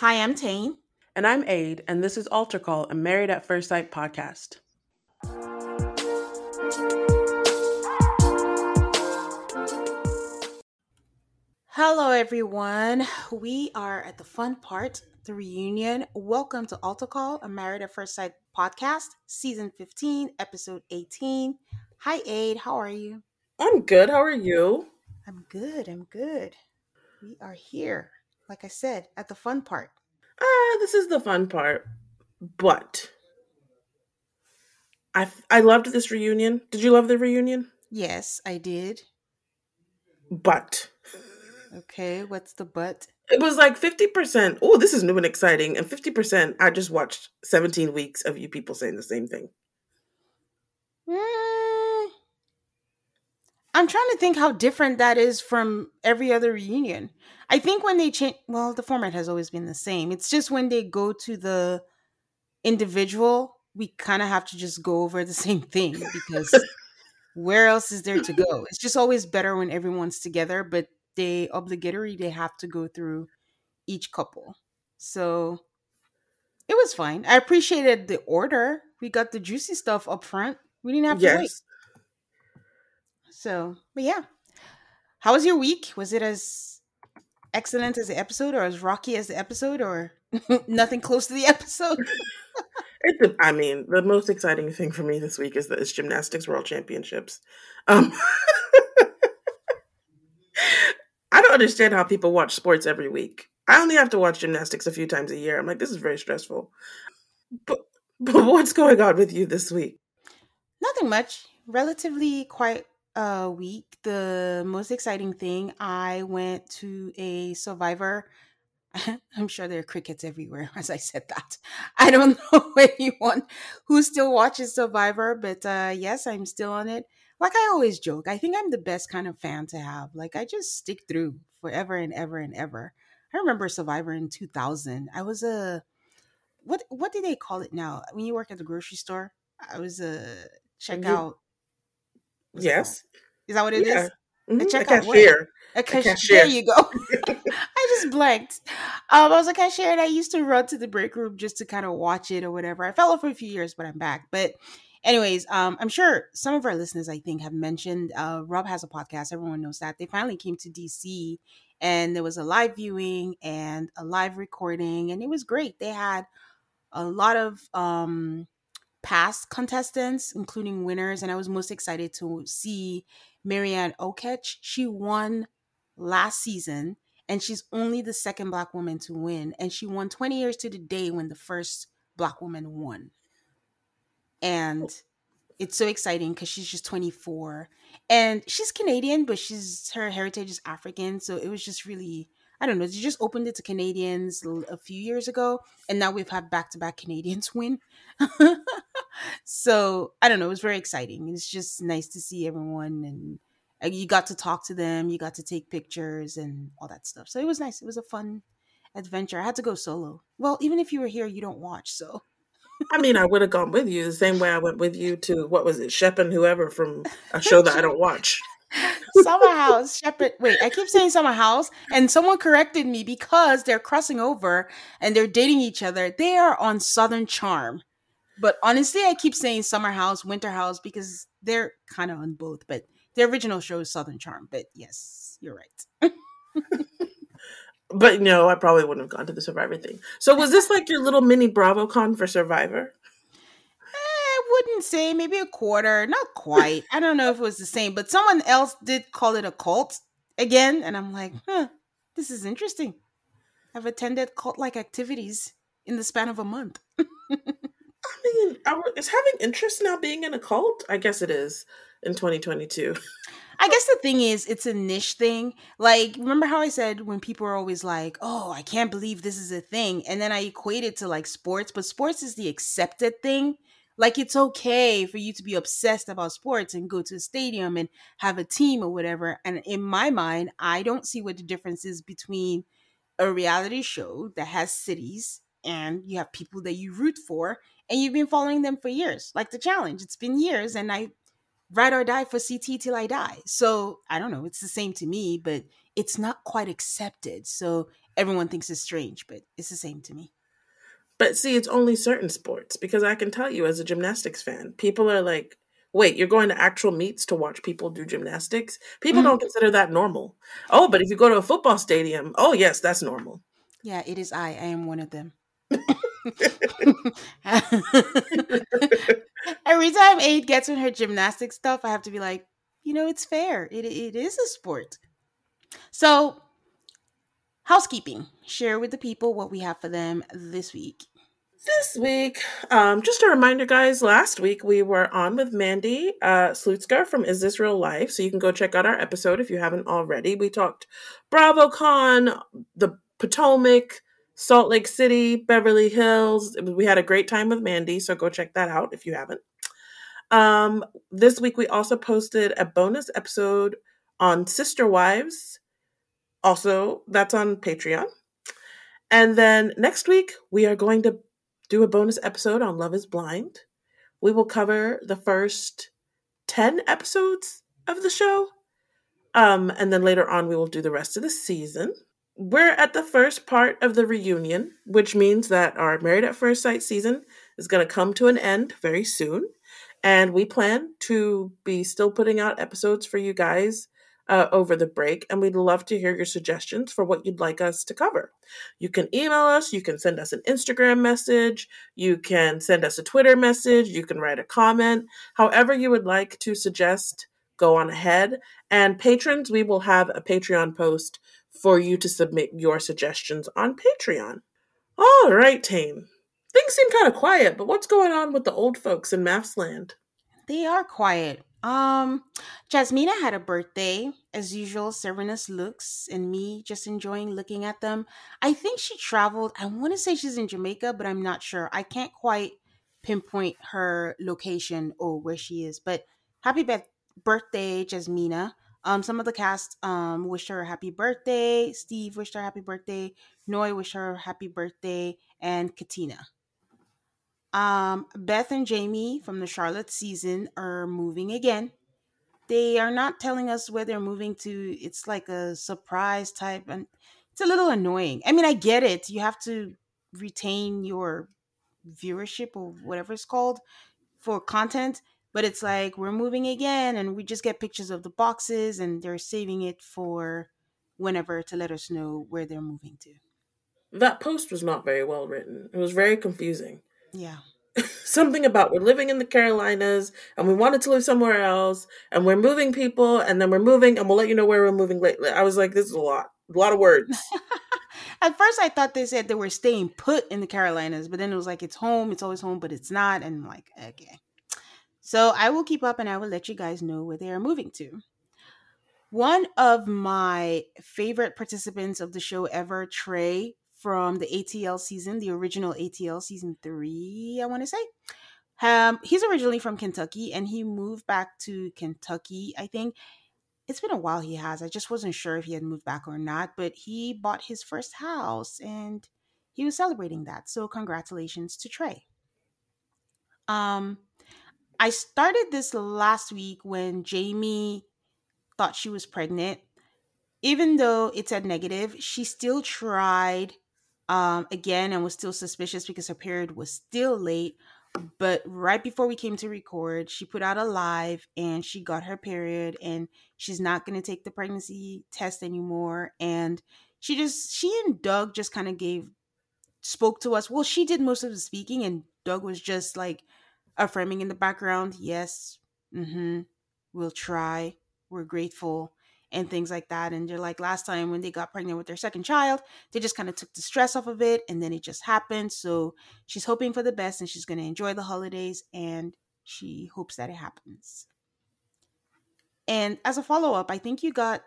Hi, I'm Tane. And I'm Aid, and this is Altar Call, a Married at First Sight podcast. Hello, everyone. We are at the fun part, the reunion. Welcome to Altar Call, a Married at First Sight podcast, season 15, episode 18. Hi, Aid. How are you? I'm good. How are you? I'm good. I'm good. We are here, like I said, at the fun part. Ah, this is the fun part. But I I loved this reunion. Did you love the reunion? Yes, I did. But Okay, what's the but? it was like 50%. Oh, this is new and exciting. And 50%, I just watched 17 weeks of you people saying the same thing. Mm, I'm trying to think how different that is from every other reunion. I think when they change, well, the format has always been the same. It's just when they go to the individual, we kind of have to just go over the same thing because where else is there to go? It's just always better when everyone's together, but they obligatory they have to go through each couple. So it was fine. I appreciated the order. We got the juicy stuff up front. We didn't have to wait. So, but yeah. How was your week? Was it as excellent as the episode or as rocky as the episode or nothing close to the episode? It's a, I mean, the most exciting thing for me this week is the gymnastics world championships. Um, I don't understand how people watch sports every week. I only have to watch gymnastics a few times a year. I'm like, this is very stressful. But but what's going on with you this week? Nothing much. Relatively quiet uh week. The most exciting thing, I went to a survivor. I'm sure there are crickets everywhere as I said that. I don't know anyone who still watches Survivor, but uh yes, I'm still on it. Like I always joke, I think I'm the best kind of fan to have. Like I just stick through forever and ever and ever. I remember Survivor in 2000. I was a what what do they call it now? When you work at the grocery store, I was a checkout. Yes. Is that what it is? Yeah. Mhm, A A what? cashier. A cash- cashier. There you go. I just blanked. Um, I was a cashier and I used to run to the break room just to kind of watch it or whatever. I fell off for a few years, but I'm back. But anyways, um, I'm sure some of our listeners, I think, have mentioned uh, Rob has a podcast. Everyone knows that. They finally came to DC and there was a live viewing and a live recording, and it was great. They had a lot of um past contestants, including winners, and I was most excited to see Maryanne Oketch. She won last season, and she's only the second black woman to win, and she won 20 years to the day when the first black woman won. And oh. it's so exciting because she's just 24 and she's Canadian, but she's her heritage is African. So it was just really, I don't know, she just opened it to Canadians a few years ago, and now we've had back to back Canadians win. so I don't know, it was very exciting. It's just nice to see everyone, and uh, you got to talk to them, you got to take pictures and all that stuff. So it was nice. It was a fun adventure. I had to go solo. Well, even if you were here, you don't watch, so I mean, I would have gone with you the same way I went with you to what was it, Shep and whoever from a show that I don't watch. Summer House, Shepherd. Wait, I keep saying Summer House, and someone corrected me because they're crossing over and they're dating each other. They are on Southern Charm. But honestly, I keep saying Summer House, Winter House because they're kind of on both. But the original show is Southern Charm. But yes, you're right. But no, I probably wouldn't have gone to the Survivor thing. So was this like your little mini BravoCon for Survivor? I wouldn't say maybe a quarter, not quite. I don't know if it was the same, but someone else did call it a cult again, and I'm like, huh, this is interesting. I've attended cult-like activities in the span of a month. I mean, is having interest now being in a cult? I guess it is in 2022. I guess the thing is, it's a niche thing. Like, remember how I said when people are always like, oh, I can't believe this is a thing. And then I equate it to like sports, but sports is the accepted thing. Like, it's okay for you to be obsessed about sports and go to a stadium and have a team or whatever. And in my mind, I don't see what the difference is between a reality show that has cities and you have people that you root for and you've been following them for years. Like the challenge it's been years and i ride or die for ct till i die. So i don't know it's the same to me but it's not quite accepted. So everyone thinks it's strange but it's the same to me but see it's only certain sports because i can tell you as a gymnastics fan people are like wait you're going to actual meets to watch people do gymnastics people mm-hmm. don't consider that normal oh but if you go to a football stadium oh yes that's normal yeah it is i i am one of them Every time Aid gets in her gymnastic stuff, I have to be like, you know, it's fair. It it is a sport. So, housekeeping. Share with the people what we have for them this week. This week, um, just a reminder, guys. Last week we were on with Mandy uh, Slutsker from Is This Real Life, so you can go check out our episode if you haven't already. We talked BravoCon, the Potomac, Salt Lake City, Beverly Hills. We had a great time with Mandy, so go check that out if you haven't. Um, this week we also posted a bonus episode on Sister Wives. Also, that's on Patreon. And then next week we are going to do a bonus episode on Love is Blind. We will cover the first 10 episodes of the show. Um, and then later on, we will do the rest of the season we're at the first part of the reunion, which means that our Married at First Sight season is going to come to an end very soon. And we plan to be still putting out episodes for you guys uh, over the break. And we'd love to hear your suggestions for what you'd like us to cover. You can email us, you can send us an Instagram message, you can send us a Twitter message, you can write a comment. However, you would like to suggest, go on ahead. And patrons, we will have a Patreon post for you to submit your suggestions on Patreon. All right, Tane. Things seem kind of quiet, but what's going on with the old folks in Land? They are quiet. Um, Jasmina had a birthday, as usual, serving us looks, and me just enjoying looking at them. I think she traveled. I want to say she's in Jamaica, but I'm not sure. I can't quite pinpoint her location or where she is. But happy be- birthday, Jasmina. Um, some of the cast um, wished her a happy birthday. Steve wished her happy birthday. Noi wished her happy birthday, and Katina. Um, Beth and Jamie from the Charlotte season are moving again. They are not telling us where they're moving to. It's like a surprise type, and it's a little annoying. I mean, I get it. You have to retain your viewership or whatever it's called for content but it's like we're moving again and we just get pictures of the boxes and they're saving it for whenever to let us know where they're moving to that post was not very well written it was very confusing yeah. something about we're living in the carolinas and we wanted to live somewhere else and we're moving people and then we're moving and we'll let you know where we're moving lately i was like this is a lot a lot of words. At first i thought they said they were staying put in the carolinas but then it was like it's home it's always home but it's not and I'm like okay. So I will keep up and I will let you guys know where they are moving to. One of my favorite participants of the show ever, Trey, from the ATL season, the original ATL season three, I want to say. Um, he's originally from Kentucky and he moved back to Kentucky, I think. It's been a while he has. I just wasn't sure if he had moved back or not, but he bought his first house and he was celebrating that. So congratulations to Trey. Um I started this last week when Jamie thought she was pregnant. Even though it said negative, she still tried um, again and was still suspicious because her period was still late. But right before we came to record, she put out a live and she got her period, and she's not going to take the pregnancy test anymore. And she just she and Doug just kind of gave spoke to us. Well, she did most of the speaking, and Doug was just like affirming in the background, yes, mm-hmm, we'll try, we're grateful, and things like that. And they're like, last time when they got pregnant with their second child, they just kind of took the stress off of it, and then it just happened. So she's hoping for the best, and she's going to enjoy the holidays, and she hopes that it happens. And as a follow up, I think you got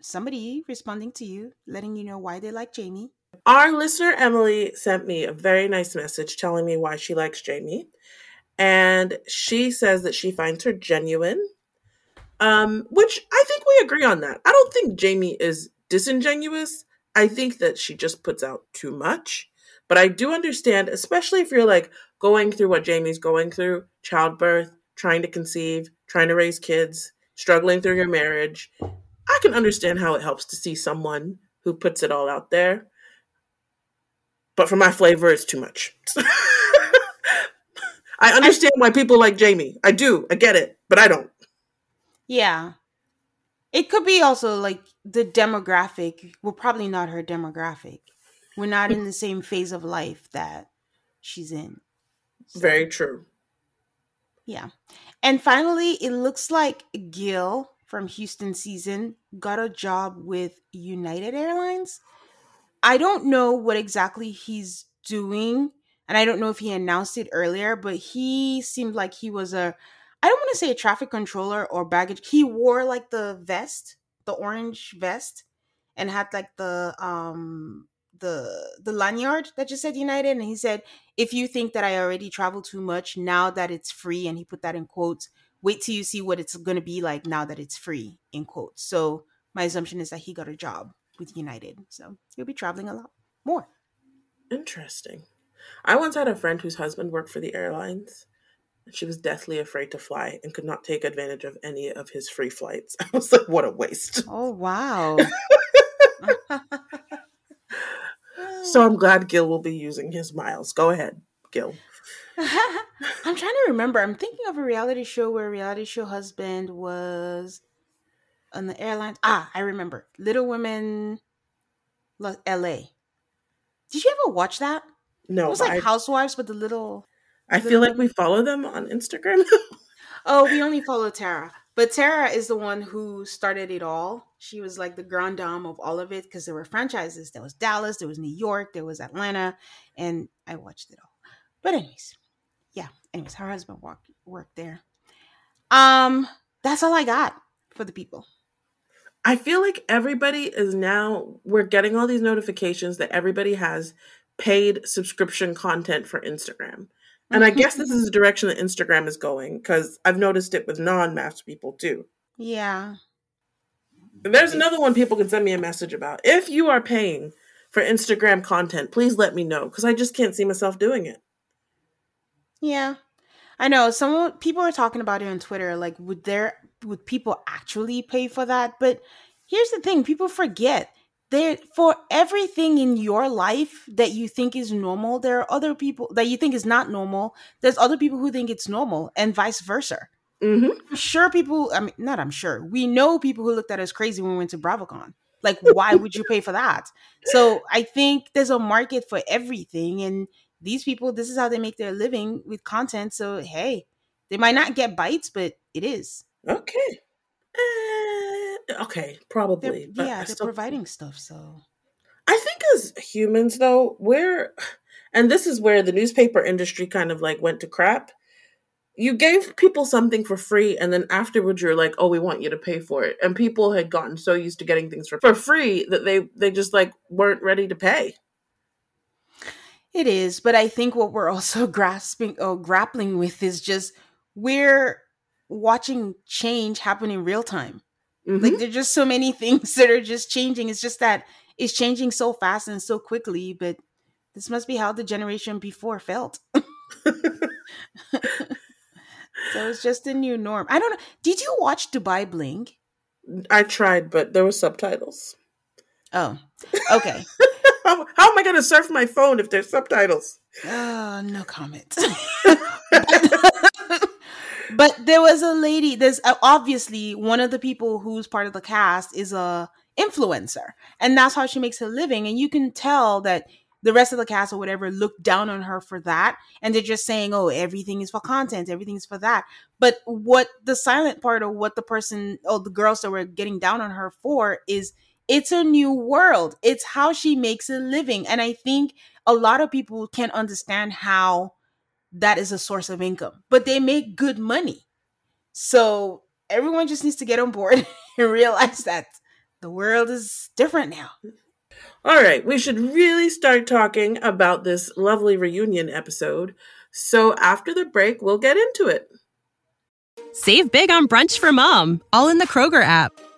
somebody responding to you, letting you know why they like Jamie. Our listener Emily sent me a very nice message telling me why she likes Jamie. And she says that she finds her genuine, um, which I think we agree on that. I don't think Jamie is disingenuous. I think that she just puts out too much. But I do understand, especially if you're like going through what Jamie's going through childbirth, trying to conceive, trying to raise kids, struggling through your marriage. I can understand how it helps to see someone who puts it all out there. But for my flavor, it's too much. I understand why people like Jamie. I do. I get it, but I don't. Yeah. It could be also like the demographic. We're probably not her demographic. We're not in the same phase of life that she's in. So, Very true. Yeah. And finally, it looks like Gil from Houston season got a job with United Airlines. I don't know what exactly he's doing, and I don't know if he announced it earlier, but he seemed like he was a I don't want to say a traffic controller or baggage. He wore like the vest, the orange vest, and had like the um the the lanyard that just said United, and he said, "If you think that I already travel too much now that it's free," and he put that in quotes wait till you see what it's going to be like now that it's free in quotes so my assumption is that he got a job with united so he'll be traveling a lot more interesting i once had a friend whose husband worked for the airlines she was deathly afraid to fly and could not take advantage of any of his free flights i was like what a waste oh wow so i'm glad gil will be using his miles go ahead gil I'm trying to remember. I'm thinking of a reality show where a reality show husband was on the airlines. Ah, I remember. Little Women LA. Did you ever watch that? No. It was like I, Housewives, but the little. I feel like we follow them on Instagram. oh, we only follow Tara. But Tara is the one who started it all. She was like the grand dame of all of it because there were franchises. There was Dallas, there was New York, there was Atlanta, and I watched it all. But anyways, yeah. Anyways, her husband worked worked there. Um, that's all I got for the people. I feel like everybody is now we're getting all these notifications that everybody has paid subscription content for Instagram. And I guess this is the direction that Instagram is going because I've noticed it with non-MAFS people too. Yeah. There's another one people can send me a message about. If you are paying for Instagram content, please let me know because I just can't see myself doing it. Yeah. I know some people are talking about it on Twitter like would there would people actually pay for that? But here's the thing, people forget there for everything in your life that you think is normal, there are other people that you think is not normal. There's other people who think it's normal and vice versa. Mm-hmm. I'm sure people, I mean, not I'm sure, we know people who looked at us crazy when we went to BravoCon. Like, why would you pay for that? So I think there's a market for everything. And these people, this is how they make their living with content. So hey, they might not get bites, but it is. Okay. Uh, okay, probably. They're, yeah, they're providing stuff. So I think as humans, though, we're, and this is where the newspaper industry kind of like went to crap. You gave people something for free, and then afterwards you're like, "Oh, we want you to pay for it." And people had gotten so used to getting things for, for free that they they just like weren't ready to pay. It is, but I think what we're also grasping or grappling with is just we're watching change happen in real time. Mm-hmm. Like there's just so many things that are just changing. It's just that it's changing so fast and so quickly, but this must be how the generation before felt. so it's just a new norm. I don't know. Did you watch Dubai Bling? I tried, but there were subtitles. Oh, okay. how, how am I going to surf my phone if there's subtitles? Uh, no comment. But there was a lady. There's uh, obviously one of the people who's part of the cast is a influencer. And that's how she makes her living. And you can tell that the rest of the cast or whatever look down on her for that and they're just saying oh everything is for content everything is for that but what the silent part or what the person or the girls that were getting down on her for is it's a new world it's how she makes a living and i think a lot of people can't understand how that is a source of income but they make good money so everyone just needs to get on board and realize that the world is different now all right, we should really start talking about this lovely reunion episode. So after the break, we'll get into it. Save big on brunch for mom, all in the Kroger app.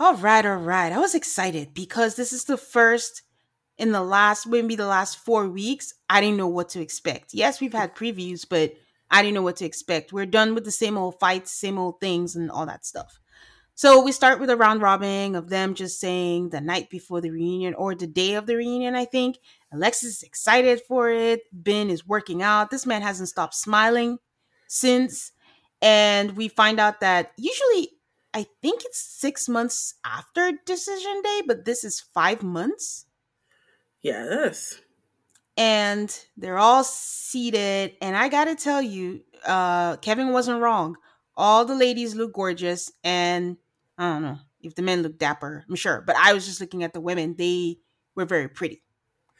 All right, all right. I was excited because this is the first in the last, maybe the last four weeks. I didn't know what to expect. Yes, we've had previews, but I didn't know what to expect. We're done with the same old fights, same old things, and all that stuff. So we start with a round robin of them just saying the night before the reunion or the day of the reunion, I think. Alexis is excited for it. Ben is working out. This man hasn't stopped smiling since. And we find out that usually, I think it's six months after decision day, but this is five months. Yes and they're all seated. And I gotta tell you, uh, Kevin wasn't wrong. All the ladies look gorgeous, and I don't know if the men look dapper. I'm sure, but I was just looking at the women; they were very pretty.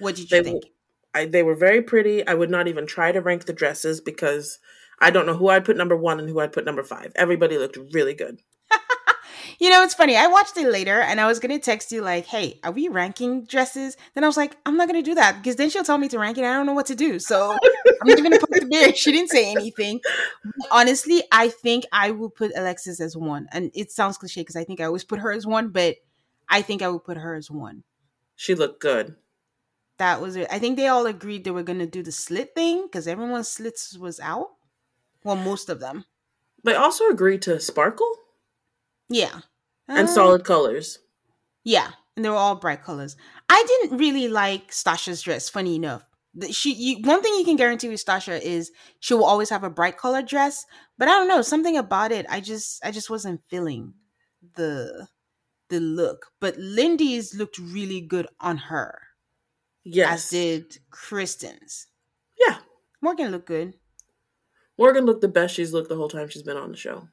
What did you they, think? I, they were very pretty. I would not even try to rank the dresses because I don't know who I'd put number one and who I'd put number five. Everybody looked really good. You know, it's funny. I watched it later and I was going to text you, like, hey, are we ranking dresses? Then I was like, I'm not going to do that because then she'll tell me to rank it. I don't know what to do. So I'm just going to put the beer. She didn't say anything. Honestly, I think I will put Alexis as one. And it sounds cliche because I think I always put her as one, but I think I would put her as one. She looked good. That was it. I think they all agreed they were going to do the slit thing because everyone's slits was out. Well, most of them. They also agreed to sparkle. Yeah. And uh, solid colors. Yeah, and they were all bright colors. I didn't really like Stacia's dress. Funny enough, she you, one thing you can guarantee with Stacia is she will always have a bright color dress. But I don't know something about it. I just I just wasn't feeling the the look. But Lindy's looked really good on her. Yes, as did Krysten's. Yeah, Morgan looked good. Morgan looked the best she's looked the whole time she's been on the show.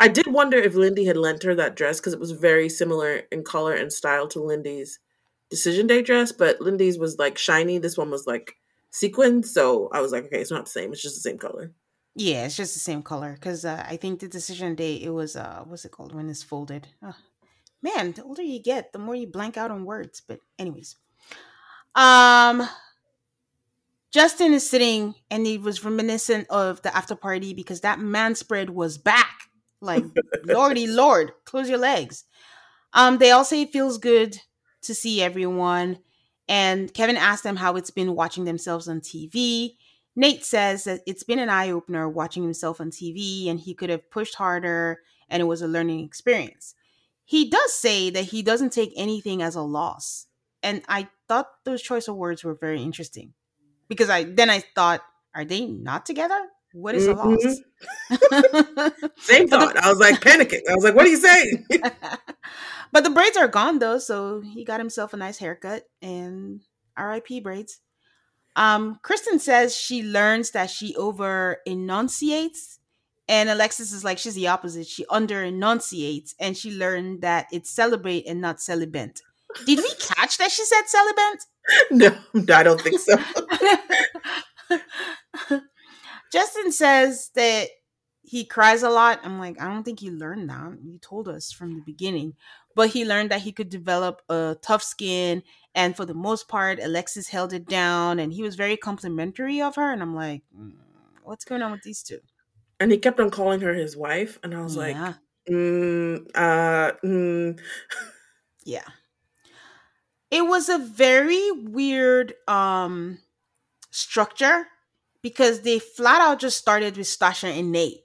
I did wonder if Lindy had lent her that dress because it was very similar in color and style to Lindy's decision day dress, but Lindy's was like shiny. This one was like sequined, so I was like, okay, it's not the same. It's just the same color. Yeah, it's just the same color because uh, I think the decision day it was uh what's it called when it's folded. Oh, man, the older you get, the more you blank out on words. But anyways, um, Justin is sitting and he was reminiscent of the after party because that man spread was back. Like, lordy lord, close your legs. Um, they all say it feels good to see everyone. And Kevin asked them how it's been watching themselves on TV. Nate says that it's been an eye opener watching himself on TV and he could have pushed harder and it was a learning experience. He does say that he doesn't take anything as a loss. And I thought those choice of words were very interesting because I then I thought, are they not together? What is mm-hmm. a loss? Same thought. I was like panicking. I was like, what are you saying? but the braids are gone though, so he got himself a nice haircut and RIP braids. Um, Krysten says she learns that she over enunciates, and Alexis is like she's the opposite. She under enunciates, and she learned that it's celebrate and not celibate. Did we catch that she said celibate? No, I don't think so. Justin says that he cries a lot. I'm like, I don't think he learned that. You told us from the beginning. But he learned that he could develop a tough skin. And for the most part, Alexis held it down and he was very complimentary of her. And I'm like, mm, what's going on with these two? And he kept on calling her his wife. And I was yeah. like, Mm, uh, mm. Yeah. It was a very weird um structure because they flat out just started with Stacia and Nate.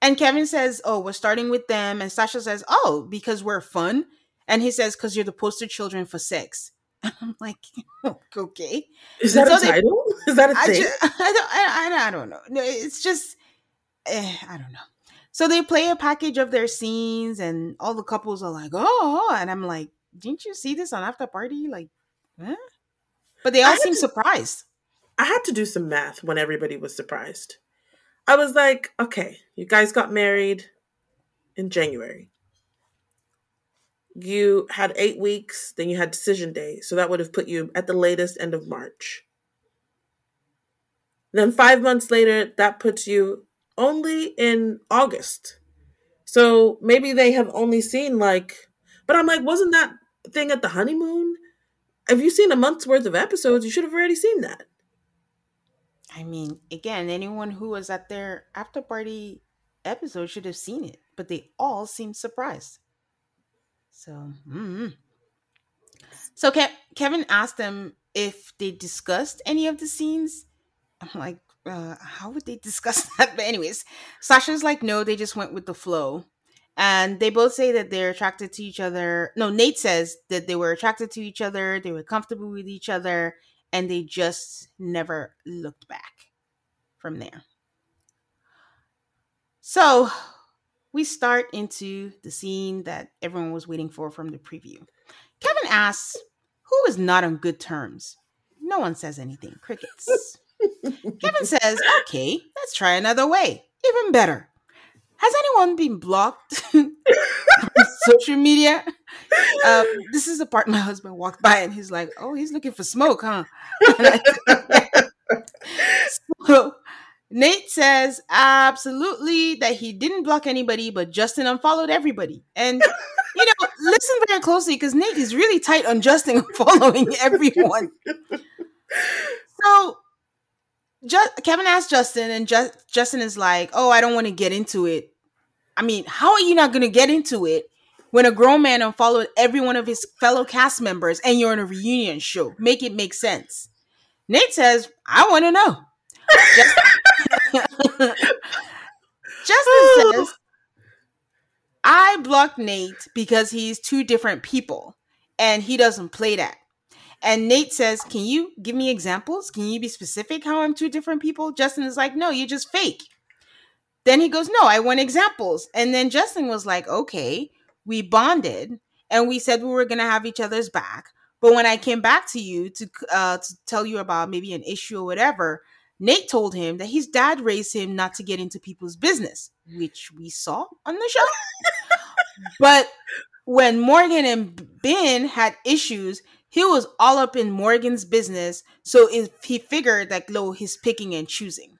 And Kevin says, Oh, we're starting with them. And Stacia says, Oh, because we're fun. And he says, Because you're the poster children for sex. And I'm like, Okay. Is that So a they- title? Is that a I, thing? ju- I, don't, I, I, don't know. No, it's just, eh, I don't know. So they play a package of their scenes, and all the couples are like, "Oh," and I'm like, "Didn't you see this on After Party?" Like, huh? But they all seem surprised. I had to do some math when everybody was surprised. I was like, okay, you guys got married in January. You had eight weeks, then you had decision day. So that would have put you at the latest end of March. Then five months later, that puts you only in August. So maybe they have only seen like, but I'm like, wasn't that thing at the honeymoon? Have you've seen a month's worth of episodes, you should have already seen that. I mean, again, anyone who was at their After Party episode should have seen it, but they all seemed surprised. So, mm so Ke- Kevin asked them if they discussed any of the scenes. I'm like, uh, how would they discuss that? But anyways, Sasha's like, no, they just went with the flow. And they both say that they're attracted to each other. No, Nate says that they were attracted to each other, they were comfortable with each other, and they just never looked back from there. So we start into the scene that everyone was waiting for from the preview. Kevin asks, Who is not on good terms? No one says anything. Crickets. Kevin says, Okay, let's try another way. Even better. Has anyone been blocked social media? Uh, this is the part my husband walked by and he's like, Oh, he's looking for smoke, huh? So Nate says absolutely that he didn't block anybody, but Justin unfollowed everybody. And you know, listen very closely because Nate is really tight on Justin following everyone. So Ju- Kevin asked Justin, and Ju- Justin is like, "Oh, I don't want to get into it." I mean, how are you not going to get into it when a grown man unfollowed every one of his fellow cast members and you're in a reunion show? Make it make sense. Nate says, "I want to know." Justin, Justin says, "I blocked Nate because he's two different people, and he doesn't play that." And Nate says, Can you give me examples? Can you be specific how I'm two different people? Justin is like, No, you're just fake. Then he goes, No, I want examples. And then Justin was like, Okay, we bonded and we said we were going to have each other's back. But when I came back to you to, uh, to tell you about maybe an issue or whatever, Nate told him that his dad raised him not to get into people's business, which we saw on the show. but when Morgan and Ben had issues, he was all up in Morgan's business. So if he figured that Lo he's picking and choosing.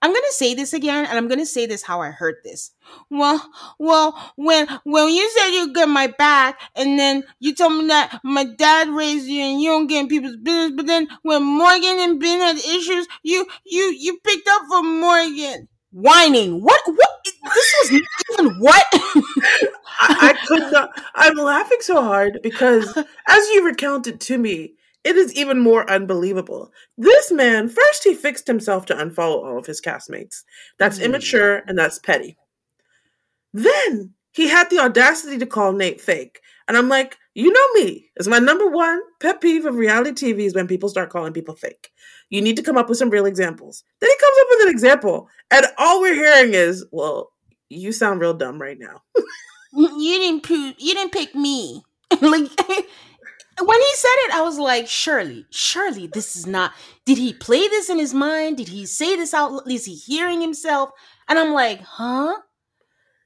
I'm gonna say this again, and I'm gonna say this how I heard this. Well, well, when when you said you got my back, and then you told me that my dad raised you and you don't get in people's business, but then when Morgan and Ben had issues, you you you picked up for Morgan. Whining. What what this was even what? I, I could not. I'm laughing so hard because as you recounted to me, it is even more unbelievable. This man, first he fixed himself to unfollow all of his castmates. That's Mm. immature and that's petty. Then he had the audacity to call Nate fake. And I'm like, you know me. It's my number one pet peeve of reality TV is when people start calling people fake. You need to come up with some real examples. Then he comes up with an example, and all we're hearing is, well, you sound real dumb right now. you didn't you didn't pick me. like when he said it, I was like, surely, surely this is not. Did he play this in his mind? Did he say this out? Is he hearing himself? And I'm like, huh?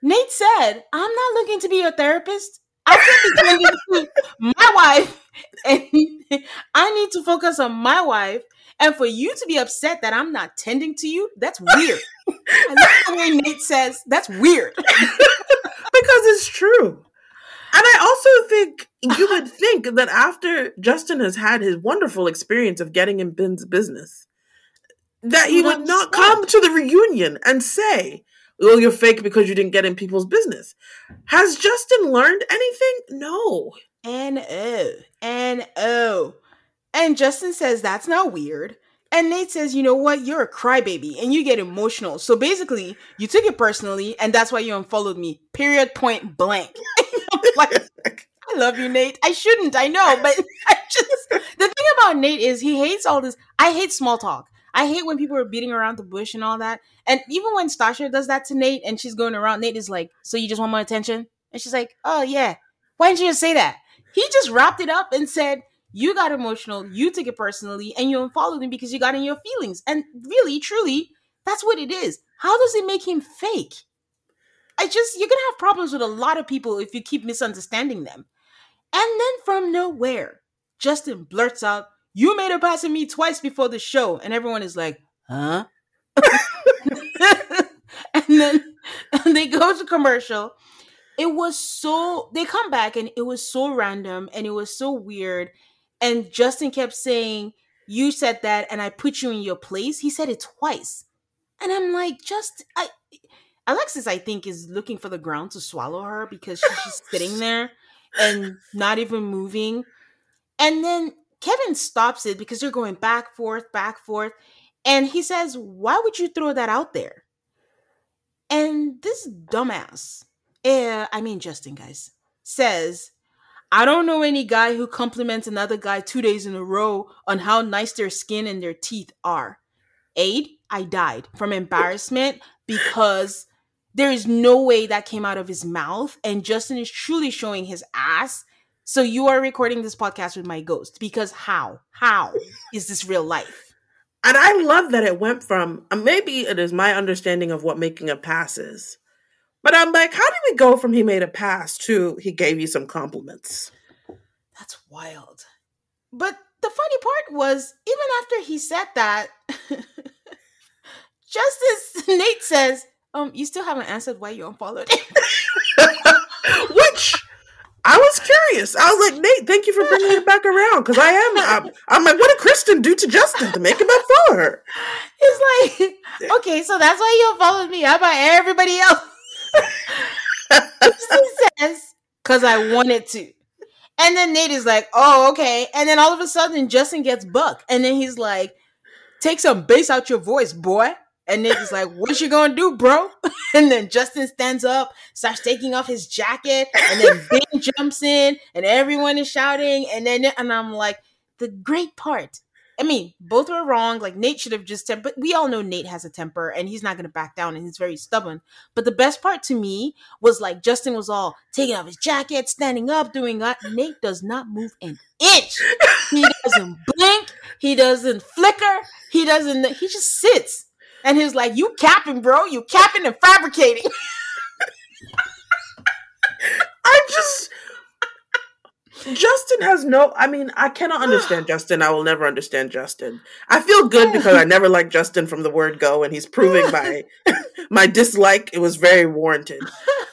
Nate said, I'm not looking to be your therapist. I can't be tending to my wife, and I need to focus on my wife. And for you to be upset that I'm not tending to you, that's weird. I love the way Nate says that's weird. because it's true. And I also think you would think that after Justin has had his wonderful experience of getting in Ben's business, that he would not come to the reunion and say, oh, you're fake because you didn't get in people's business. Has Justin learned anything? No. And oh, and oh. And Justin says that's not weird. And Nate says, you know what? You're a crybaby and you get emotional. So basically, you took it personally, and that's why you unfollowed me. Period point blank. like, I love you, Nate. I shouldn't, I know, but I just the thing about Nate is he hates all this. I hate small talk. I hate when people are beating around the bush and all that. And even when Stacia does that to Nate and she's going around, Nate is like, So you just want my attention? And she's like, Oh yeah. Why didn't you just say that? He just wrapped it up and said, You got emotional, you took it personally, and you unfollowed him because you got in your feelings. And really, truly, that's what it is. How does it make him fake? I just you're gonna have problems with a lot of people if you keep misunderstanding them. And then from nowhere, Justin blurts out, You made a pass at me twice before the show. And everyone is like, Huh? and then they go to commercial. It was so, they come back and it was so random and it was so weird. And Justin kept saying, You said that and I put you in your place. He said it twice. And I'm like, just, I, Alexis, I think, is looking for the ground to swallow her because she's just sitting there and not even moving. And then Kevin stops it because they're going back, forth, back, forth. And he says, Why would you throw that out there? And this dumbass, eh, I mean, Justin, guys, says, I don't know any guy who compliments another guy two days in a row on how nice their skin and their teeth are. Aid, I died from embarrassment because there is no way that came out of his mouth. And Justin is truly showing his ass. So you are recording this podcast with my ghost because how? How is this real life? And I love that it went from uh, maybe it is my understanding of what making a pass is. But I'm like, how did we go from he made a pass to he gave you some compliments? That's wild. But the funny part was, even after he said that, Justice Nate says, um, you still haven't answered why you unfollowed Which I was curious. I was like, Nate, thank you for bringing it back around because I am. I'm, I'm, like, what did Krysten do to Justin to make him unfollow her? It's like, okay, so that's why you unfollowed me. How about everybody else? Krysten says, because I wanted to. And then Nate is like, oh, okay. And then all of a sudden, Justin gets buck. And then he's like, take some bass out your voice, boy. And is like, "What you gonna do, bro?" And then Justin stands up, starts taking off his jacket, and then Ben jumps in, and everyone is shouting. And then, and I'm like, the great part. I mean, both were wrong. Like Nate should have just, temp- but we all know Nate has a temper, and he's not gonna back down, and he's very stubborn. But the best part to me was like Justin was all taking off his jacket, standing up, doing that. Nate does not move an inch. He doesn't blink. He doesn't flicker. He doesn't. He just sits and he was like, "You capping, bro? You capping and fabricating." I just Justin has no I mean, I cannot understand Justin. I will never understand Justin. I feel good because I never liked Justin from the word go and he's proving my my dislike it was very warranted.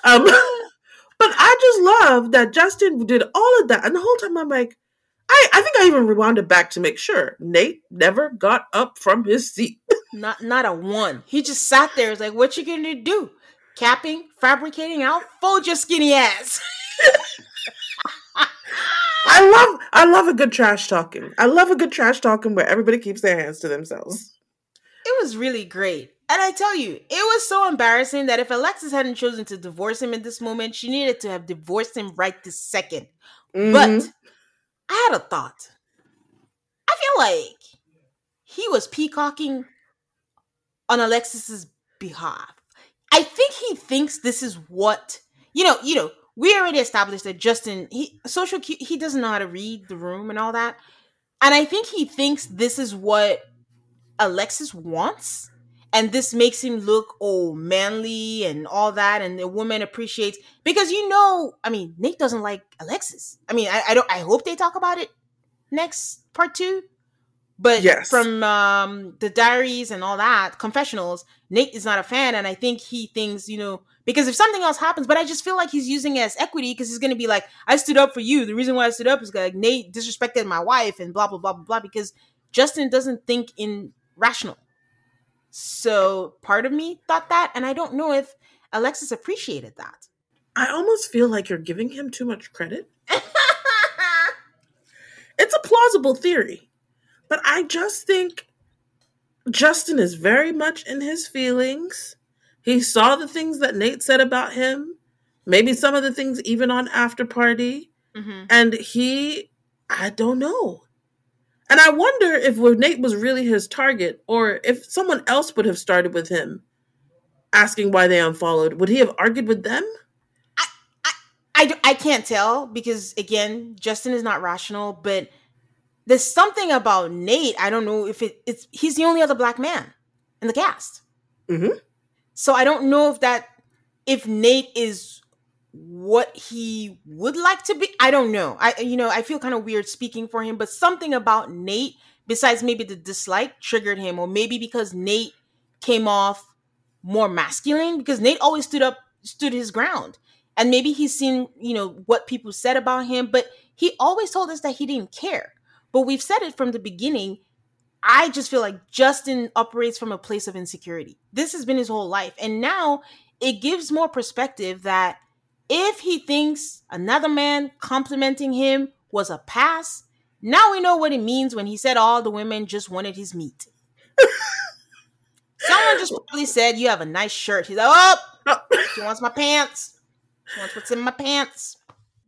Um but I just love that Justin did all of that and the whole time I'm like I, I think I even rewound it back to make sure Nate never got up from his seat. Not not a one. He just sat there. It's like, what you gonna do? Capping, fabricating out, fold your skinny ass. I love I love a good trash talking. I love a good trash talking where everybody keeps their hands to themselves. It was really great. And I tell you, it was so embarrassing that if Alexis hadn't chosen to divorce him in this moment, she needed to have divorced him right this 2nd mm-hmm. But I had a thought. I feel like he was peacocking on Alexis's behalf. I think he thinks this is what you know. You know, we already established that Justin he social he doesn't know how to read the room and all that, and I think he thinks this is what Alexis wants, and this makes him look oh manly and all that, and the woman appreciates because you know, I mean, Nate doesn't like Alexis. I mean, I, I don't. I hope they talk about it next part two but yes. from um, the diaries and all that, confessionals, Nate is not a fan. And I think he thinks, you know, because if something else happens, but I just feel like he's using it as equity because he's going to be like, I stood up for you. The reason why I stood up is like Nate disrespected my wife and blah, blah, blah, blah, blah, because Justin doesn't think in rational. So part of me thought that, and I don't know if Alexis appreciated that. I almost feel like you're giving him too much credit. it's a plausible theory, but I just think Justin is very much in his feelings. He saw the things that Nate said about him, maybe some of the things even on After Party. Mm-hmm. And he, I don't know. And I wonder if Nate was really his target or if someone else would have started with him asking why they unfollowed. Would he have argued with them? I, I, I, I can't tell because, again, Justin is not rational, but there's something about Nate. I don't know if it, it's he's the only other black man in the cast. Mm-hmm. So I don't know if that if Nate is what he would like to be. I don't know. I you know I feel kind of weird speaking for him, but something about Nate besides maybe the dislike triggered him, or maybe because Nate came off more masculine because Nate always stood up stood his ground. And maybe he's seen, you know, what people said about him, but he always told us that he didn't care. But we've said it from the beginning. I just feel like Justin operates from a place of insecurity. This has been his whole life. And now it gives more perspective that if he thinks another man complimenting him was a pass, now we know what it means when he said all the women just wanted his meat. Someone just probably said, You have a nice shirt. He's like, Oh, oh. she wants my pants. She wants what's in my pants.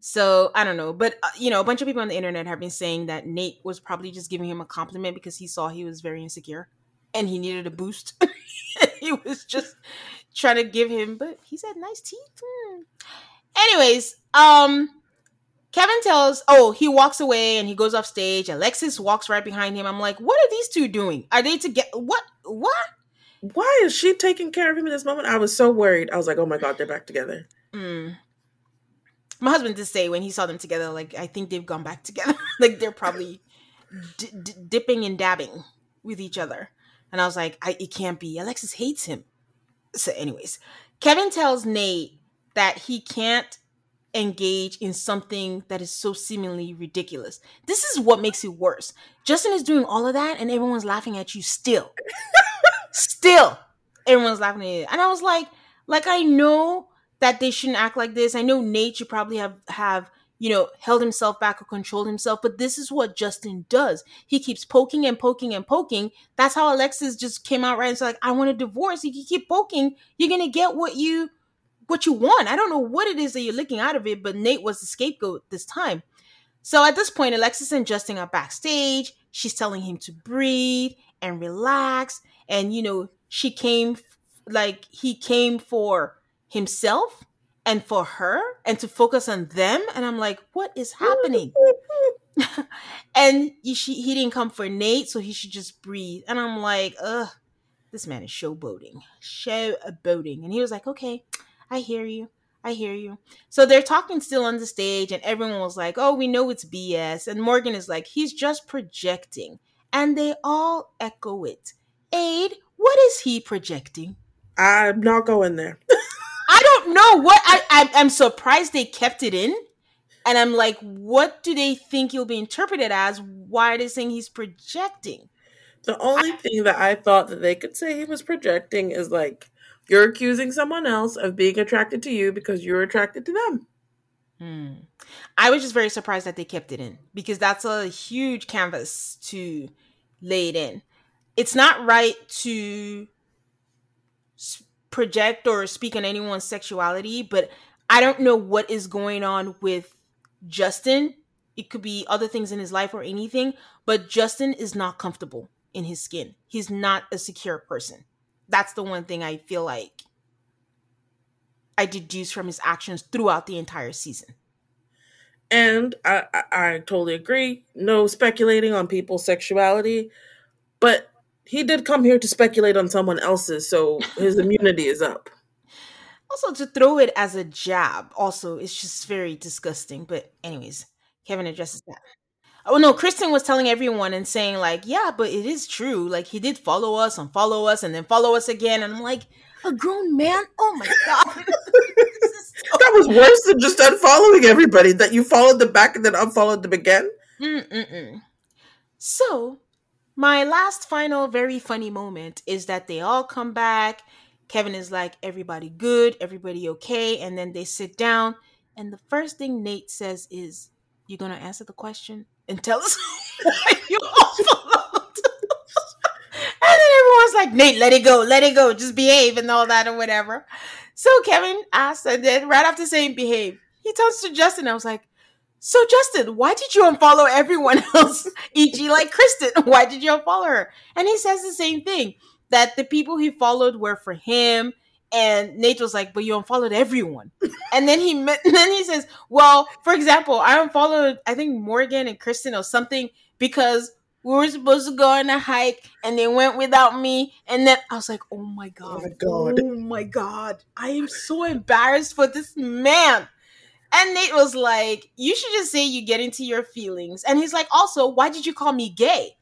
So I don't know, but uh, you know, a bunch of people on the internet have been saying that Nate was probably just giving him a compliment because he saw he was very insecure and he needed a boost. he was just trying to give him, but he said nice teeth. Hmm. Anyways, um, Kevin tells, oh, he walks away and he goes off stage. Alexis walks right behind him. I'm like, what are these two doing? Are they together? What? What? Why is she taking care of him in this moment? I was so worried. I was like, oh my god, they're back together. Mm my husband did say when he saw them together, like I think they've gone back together. like they're probably d- d- dipping and dabbing with each other. And I was like, I, it can't be. Alexis hates him. So, anyways, Kevin tells Nate that he can't engage in something that is so seemingly ridiculous. This is what makes it worse. Justin is doing all of that, and everyone's laughing at you still. still, everyone's laughing at you. And I was like, like I know that they shouldn't act like this. I know Nate should probably have have you know held himself back or controlled himself, but this is what Justin does. He keeps poking and poking and poking. That's how Alexis just came out right and said like, "I want a divorce." You keep poking, you're gonna get what you what you want. I don't know what it is that you're looking out of it, but Nate was the scapegoat this time. So at this point, Alexis and Justin are backstage. She's telling him to breathe and relax, and you know she came like he came for himself and for her and to focus on them and i'm like what is happening and she, he didn't come for nate so he should just breathe and i'm like ugh this man is showboating showboating and he was like okay i hear you I hear you. So they're talking still on the stage, and everyone was like, Oh, we know it's BS. And Morgan is like, He's just projecting. And they all echo it. Aid, what is he projecting? I'm not going there. I don't know what I, I I'm surprised they kept it in. And I'm like, what do they think he'll be interpreted as? Why are they saying he's projecting? The only I, thing that I thought that they could say he was projecting is like, you're accusing someone else of being attracted to you because you're attracted to them. Hmm. I was just very surprised that they kept it in because that's a huge canvas to lay it in. It's not right to project or speak on anyone's sexuality, but I don't know what is going on with Justin. It could be other things in his life or anything, but Justin is not comfortable in his skin. He's not a secure person. That's the one thing I feel like I deduce from his actions throughout the entire season. And I, I, I totally agree. No speculating on people's sexuality, but he did come here to speculate on someone else's, so his immunity is up. Also, to throw it as a jab, also, it's just very disgusting. But, anyways, Kevin addresses that. Oh no, Krysten was telling everyone and saying, like, yeah, but it is true. Like, he did follow us, and follow us, and then follow us again. And I'm like, a grown man? Oh my God. so- that was worse than just unfollowing everybody, that you followed them back and then unfollowed them again. Mm-mm-mm. So, My last final very funny moment is that they all come back. Kevin is like, everybody good, everybody okay. And then they sit down. And the first thing Nate says is, "You're gonna answer the question and tell us you followed? and then everyone's like, Nate, let it go, let it go, just behave and all that or whatever. So Kevin asked, and then right after saying behave, he turns to Justin. I was like, so Justin, why did you unfollow everyone else? E.g., like Krysten, why did you unfollow her? And he says the same thing that the people he followed were for him. And Nate was like, but you unfollowed everyone. and then he then he says, well, for example, I unfollowed I think Morgan and Krysten or something because we were supposed to go on a hike and they went without me. And then I was like, oh my god, oh my god, oh my god, I am so embarrassed for this man. And Nate was like, You should just say you get into your feelings. And he's like, Also, why did you call me gay?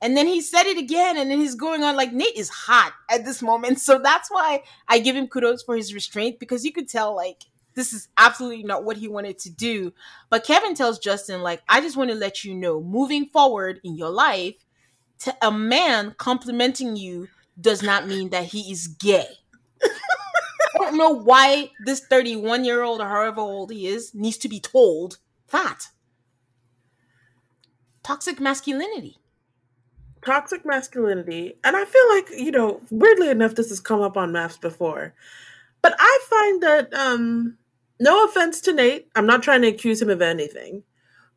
And then he said it again, and then he's going on like Nate is hot at this moment. So that's why I give him kudos for his restraint because you could tell, like, this is absolutely not what he wanted to do. But Kevin tells Justin, like, I just want to let you know, moving forward in your life, to a man complimenting you does not mean that he is gay. Don't know why this 31 year old or however old he is needs to be told that. Toxic masculinity. Toxic masculinity. And I feel like, you know, weirdly enough, this has come up on MAFS before. But I find that, um, no offense to Nate, I'm not trying to accuse him of anything,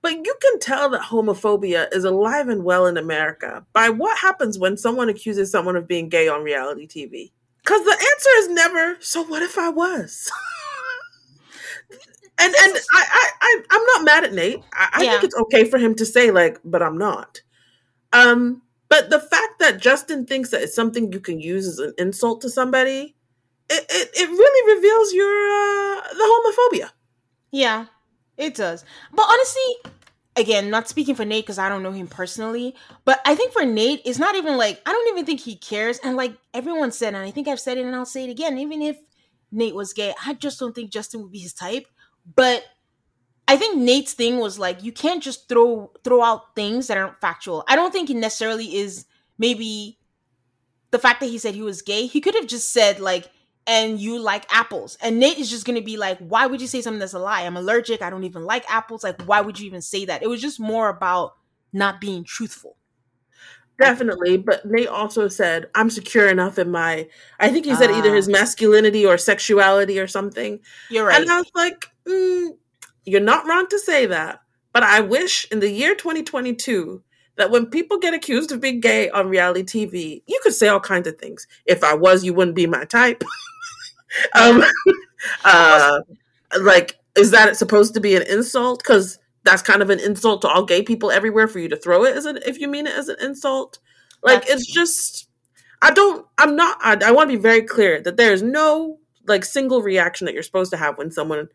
but you can tell that homophobia is alive and well in America by what happens when someone accuses someone of being gay on reality TV. Because the answer is never, so what if I was? and and I, I, I I'm not mad at Nate. I, I yeah. think it's okay for him to say, like, but I'm not. Um, but the fact that Justin thinks that it's something you can use as an insult to somebody, it, it, it really reveals your uh, the homophobia. Yeah, it does. But honestly, again, not speaking for Nate because I don't know him personally, but I think for Nate, it's not even like I don't even think he cares. And like everyone said, and I think I've said it and I'll say it again, even if Nate was gay, I just don't think Justin would be his type. But I think Nate's thing was like you can't just throw throw out things that aren't factual. I don't think it necessarily is maybe the fact that he said he was gay. He could have just said like and you like apples. And Nate is just going to be like, why would you say something that's a lie? I'm allergic. I don't even like apples. Like, why would you even say that? It was just more about not being truthful. Definitely. But Nate also said, I'm secure enough in my, I think he said uh, either his ah. masculinity or sexuality or something. You're right. And I was like, mm, you're not wrong to say that. But I wish in the year 2022 that when people get accused of being gay on reality TV, you could say all kinds of things. If I was, you wouldn't be my type. um, uh, like, is that supposed to be an insult? Because that's kind of an insult to all gay people everywhere for you to throw it as an if you mean it as an insult. Like, that's it's just, I don't, I'm not, I, I want to be very clear that there is no like single reaction that you're supposed to have when someone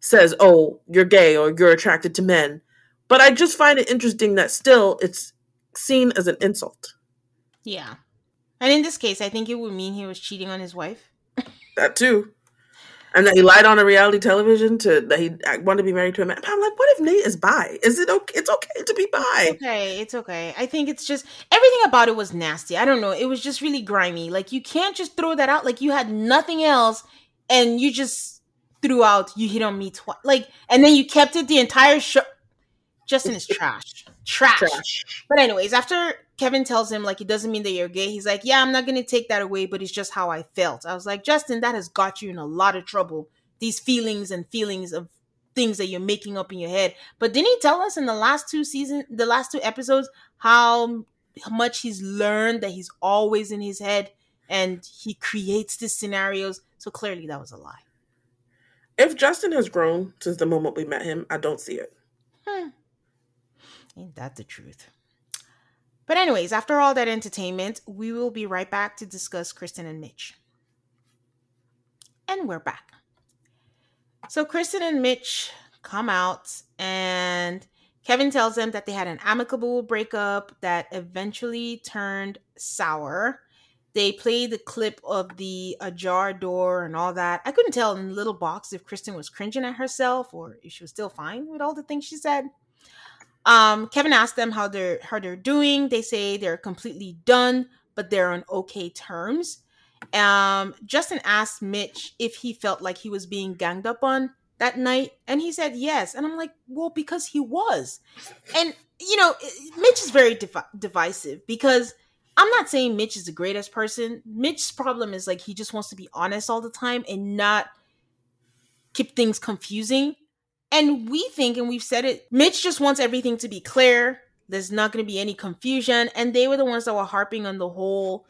says, "Oh, you're gay" or "You're attracted to men." But I just find it interesting that still it's seen as an insult. Yeah. And in this case, I think it would mean he was cheating on his wife. That too. And that he lied on a reality television to that he wanted to be married to a man. I'm like, what if Nate is bi? Is it okay? It's okay to be bi. It's okay, it's okay. I think it's just everything about it was nasty. I don't know. It was just really grimy. Like you can't just throw that out. Like you had nothing else, and you just threw out you hit on me twice. Like, and then you kept it the entire show. Justin is trash. trash. Trash. But anyways, after Kevin tells him like it doesn't mean that you're gay. He's like, "Yeah, I'm not going to take that away, but it's just how I felt." I was like, "Justin, that has got you in a lot of trouble. These feelings and feelings of things that you're making up in your head." But didn't he tell us in the last two seasons, the last two episodes, how much he's learned that he's always in his head and he creates these scenarios. So clearly that was a lie. If Justin has grown since the moment we met him, I don't see it. Hmm. Ain't that the truth? But, anyways, after all that entertainment, we will be right back to discuss Krysten and Mitch. And we're back. So, Krysten and Mitch come out, and Kevin tells them that they had an amicable breakup that eventually turned sour. They played the clip of the ajar door and all that. I couldn't tell in the little box if Krysten was cringing at herself or if she was still fine with all the things she said. Um, Kevin asked them how they're how they're doing. They say they're completely done, but they're on okay terms. Um, Justin asked Mitch if he felt like he was being ganged up on that night, and he said yes. And I'm like, well, because he was. And you know, Mitch is very div- divisive because I'm not saying Mitch is the greatest person. Mitch's problem is like he just wants to be honest all the time and not keep things confusing. And we think, and we've said it, Mitch just wants everything to be clear. There's not going to be any confusion. And they were the ones that were harping on the whole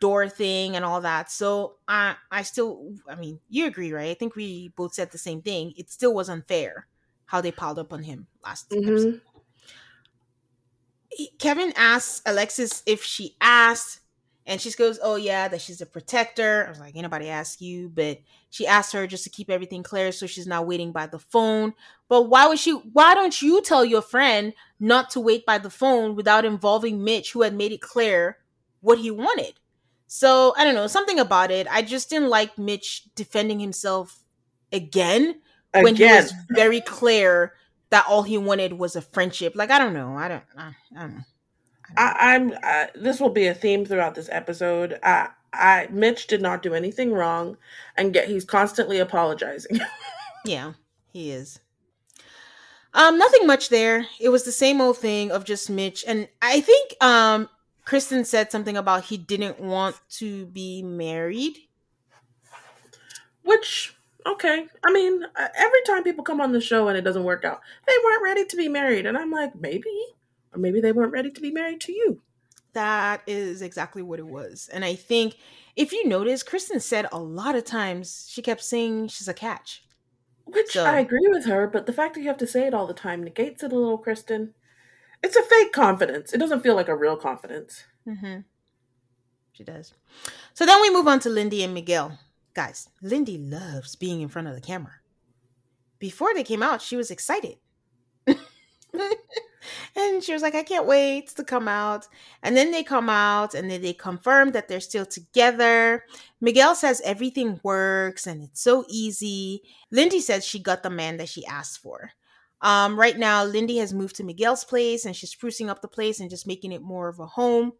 door thing and all that. So I, I still, I mean, you agree, right? I think we both said the same thing. It still was unfair how they piled up on him last mm-hmm. episode. Kevin asks Alexis if she asked, and she goes, "Oh yeah, that she's a protector." I was like, "Anybody ask you?" But she asked her just to keep everything clear, so she's not waiting by the phone. But why would she? Why don't you tell your friend not to wait by the phone without involving Mitch, who had made it clear what he wanted? So I don't know something about it. I just didn't like Mitch defending himself again, again. when he was very clear that all he wanted was a friendship. Like I don't know. I don't. I, I don't know. I, am uh, this will be a theme throughout this episode. I, I Mitch did not do anything wrong, and yet he's constantly apologizing. yeah, he is. Um, nothing much there. It was the same old thing of just Mitch, and I think um Krysten said something about he didn't want to be married. Which okay. I mean, uh, every time people come on the show and it doesn't work out, they weren't ready to be married. And I'm like, maybe, or maybe they weren't ready to be married to you. That is exactly what it was. And I think if you notice, Krysten said a lot of times she kept saying she's a catch. Which so. I agree with her, but the fact that you have to say it all the time negates it a little, Krysten. It's a fake confidence. It doesn't feel like a real confidence. Mm-hmm. She does. So then we move on to Lindy and Miguel. Guys, Lindy loves being in front of the camera. Before they came out, she was excited. and she was like, I can't wait to come out. And then they come out and then they confirm that they're still together. Miguel says everything works and it's so easy. Lindy says she got the man that she asked for. Um, right now, Lindy has moved to Miguel's place and she's sprucing up the place and just making it more of a home.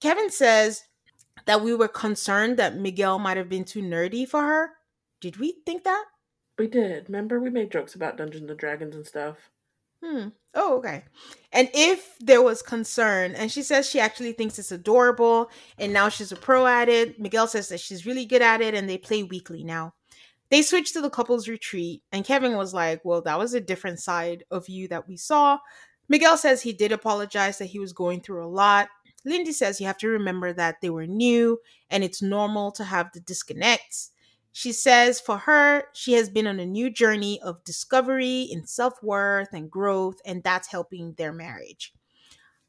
Kevin says that we were concerned that Miguel might have been too nerdy for her. Did we think that? We did. Remember, we made jokes about Dungeons and Dragons and stuff. Hmm. Oh, okay. And if there was concern, and she says she actually thinks it's adorable, and now she's a pro at it. Miguel says that she's really good at it, and they play weekly now. They switched to the couples retreat, and Kevin was like, Well, that was a different side of you that we saw. Miguel says he did apologize that he was going through a lot. Lindy says you have to remember that they were new and it's normal to have the disconnects. She says for her, she has been on a new journey of discovery in self worth and growth, and that's helping their marriage.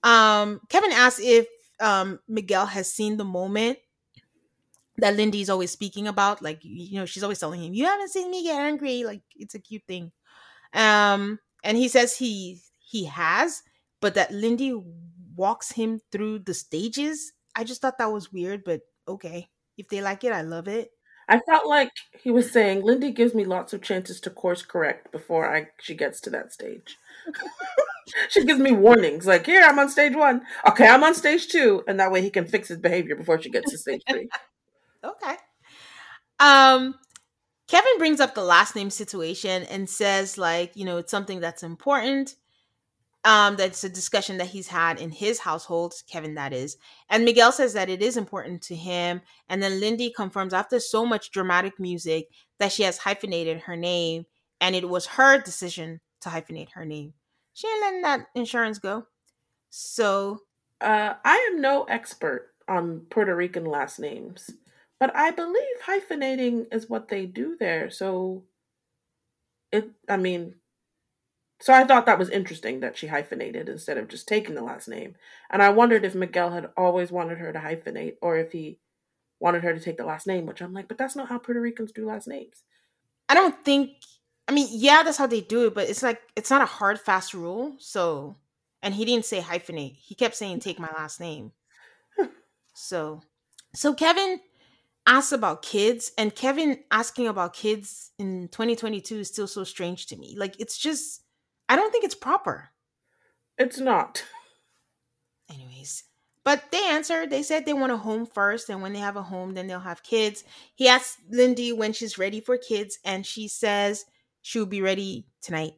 Um, Kevin asks if um, Miguel has seen the moment that Lindy's always speaking about. Like, you know, she's always telling him, You haven't seen me get angry. Like, it's a cute thing. Um, and he says he he has, but that Lindy walks him through the stages. I just thought that was weird, but okay. If they like it, I love it. I felt like he was saying Lindy gives me lots of chances to course correct before I she gets to that stage. she gives me warnings like, "Here, I'm on stage 1. Okay, I'm on stage 2." And that way he can fix his behavior before she gets to stage 3. okay. Um Kevin brings up the last name situation and says like, you know, it's something that's important um, that's a discussion that he's had in his household, Kevin, that is. And Miguel says that it is important to him. And then Lindy confirms after so much dramatic music that she has hyphenated her name, and it was her decision to hyphenate her name. She ain't letting that insurance go. So. Uh, I am no expert on Puerto Rican last names, but I believe hyphenating is what they do there. So, it, I mean, so I thought that was interesting that she hyphenated instead of just taking the last name. And I wondered if Miguel had always wanted her to hyphenate or if he wanted her to take the last name, which I'm like, but that's not how Puerto Ricans do last names. I don't think I mean, yeah, that's how they do it, but it's like it's not a hard fast rule. So and he didn't say hyphenate. He kept saying take my last name. so so Kevin asks about kids and Kevin asking about kids in 2022 is still so strange to me. Like it's just I don't think it's proper. It's not. Anyways, but they answered. They said they want a home first, and when they have a home, then they'll have kids. He asked Lindy when she's ready for kids, and she says she'll be ready tonight.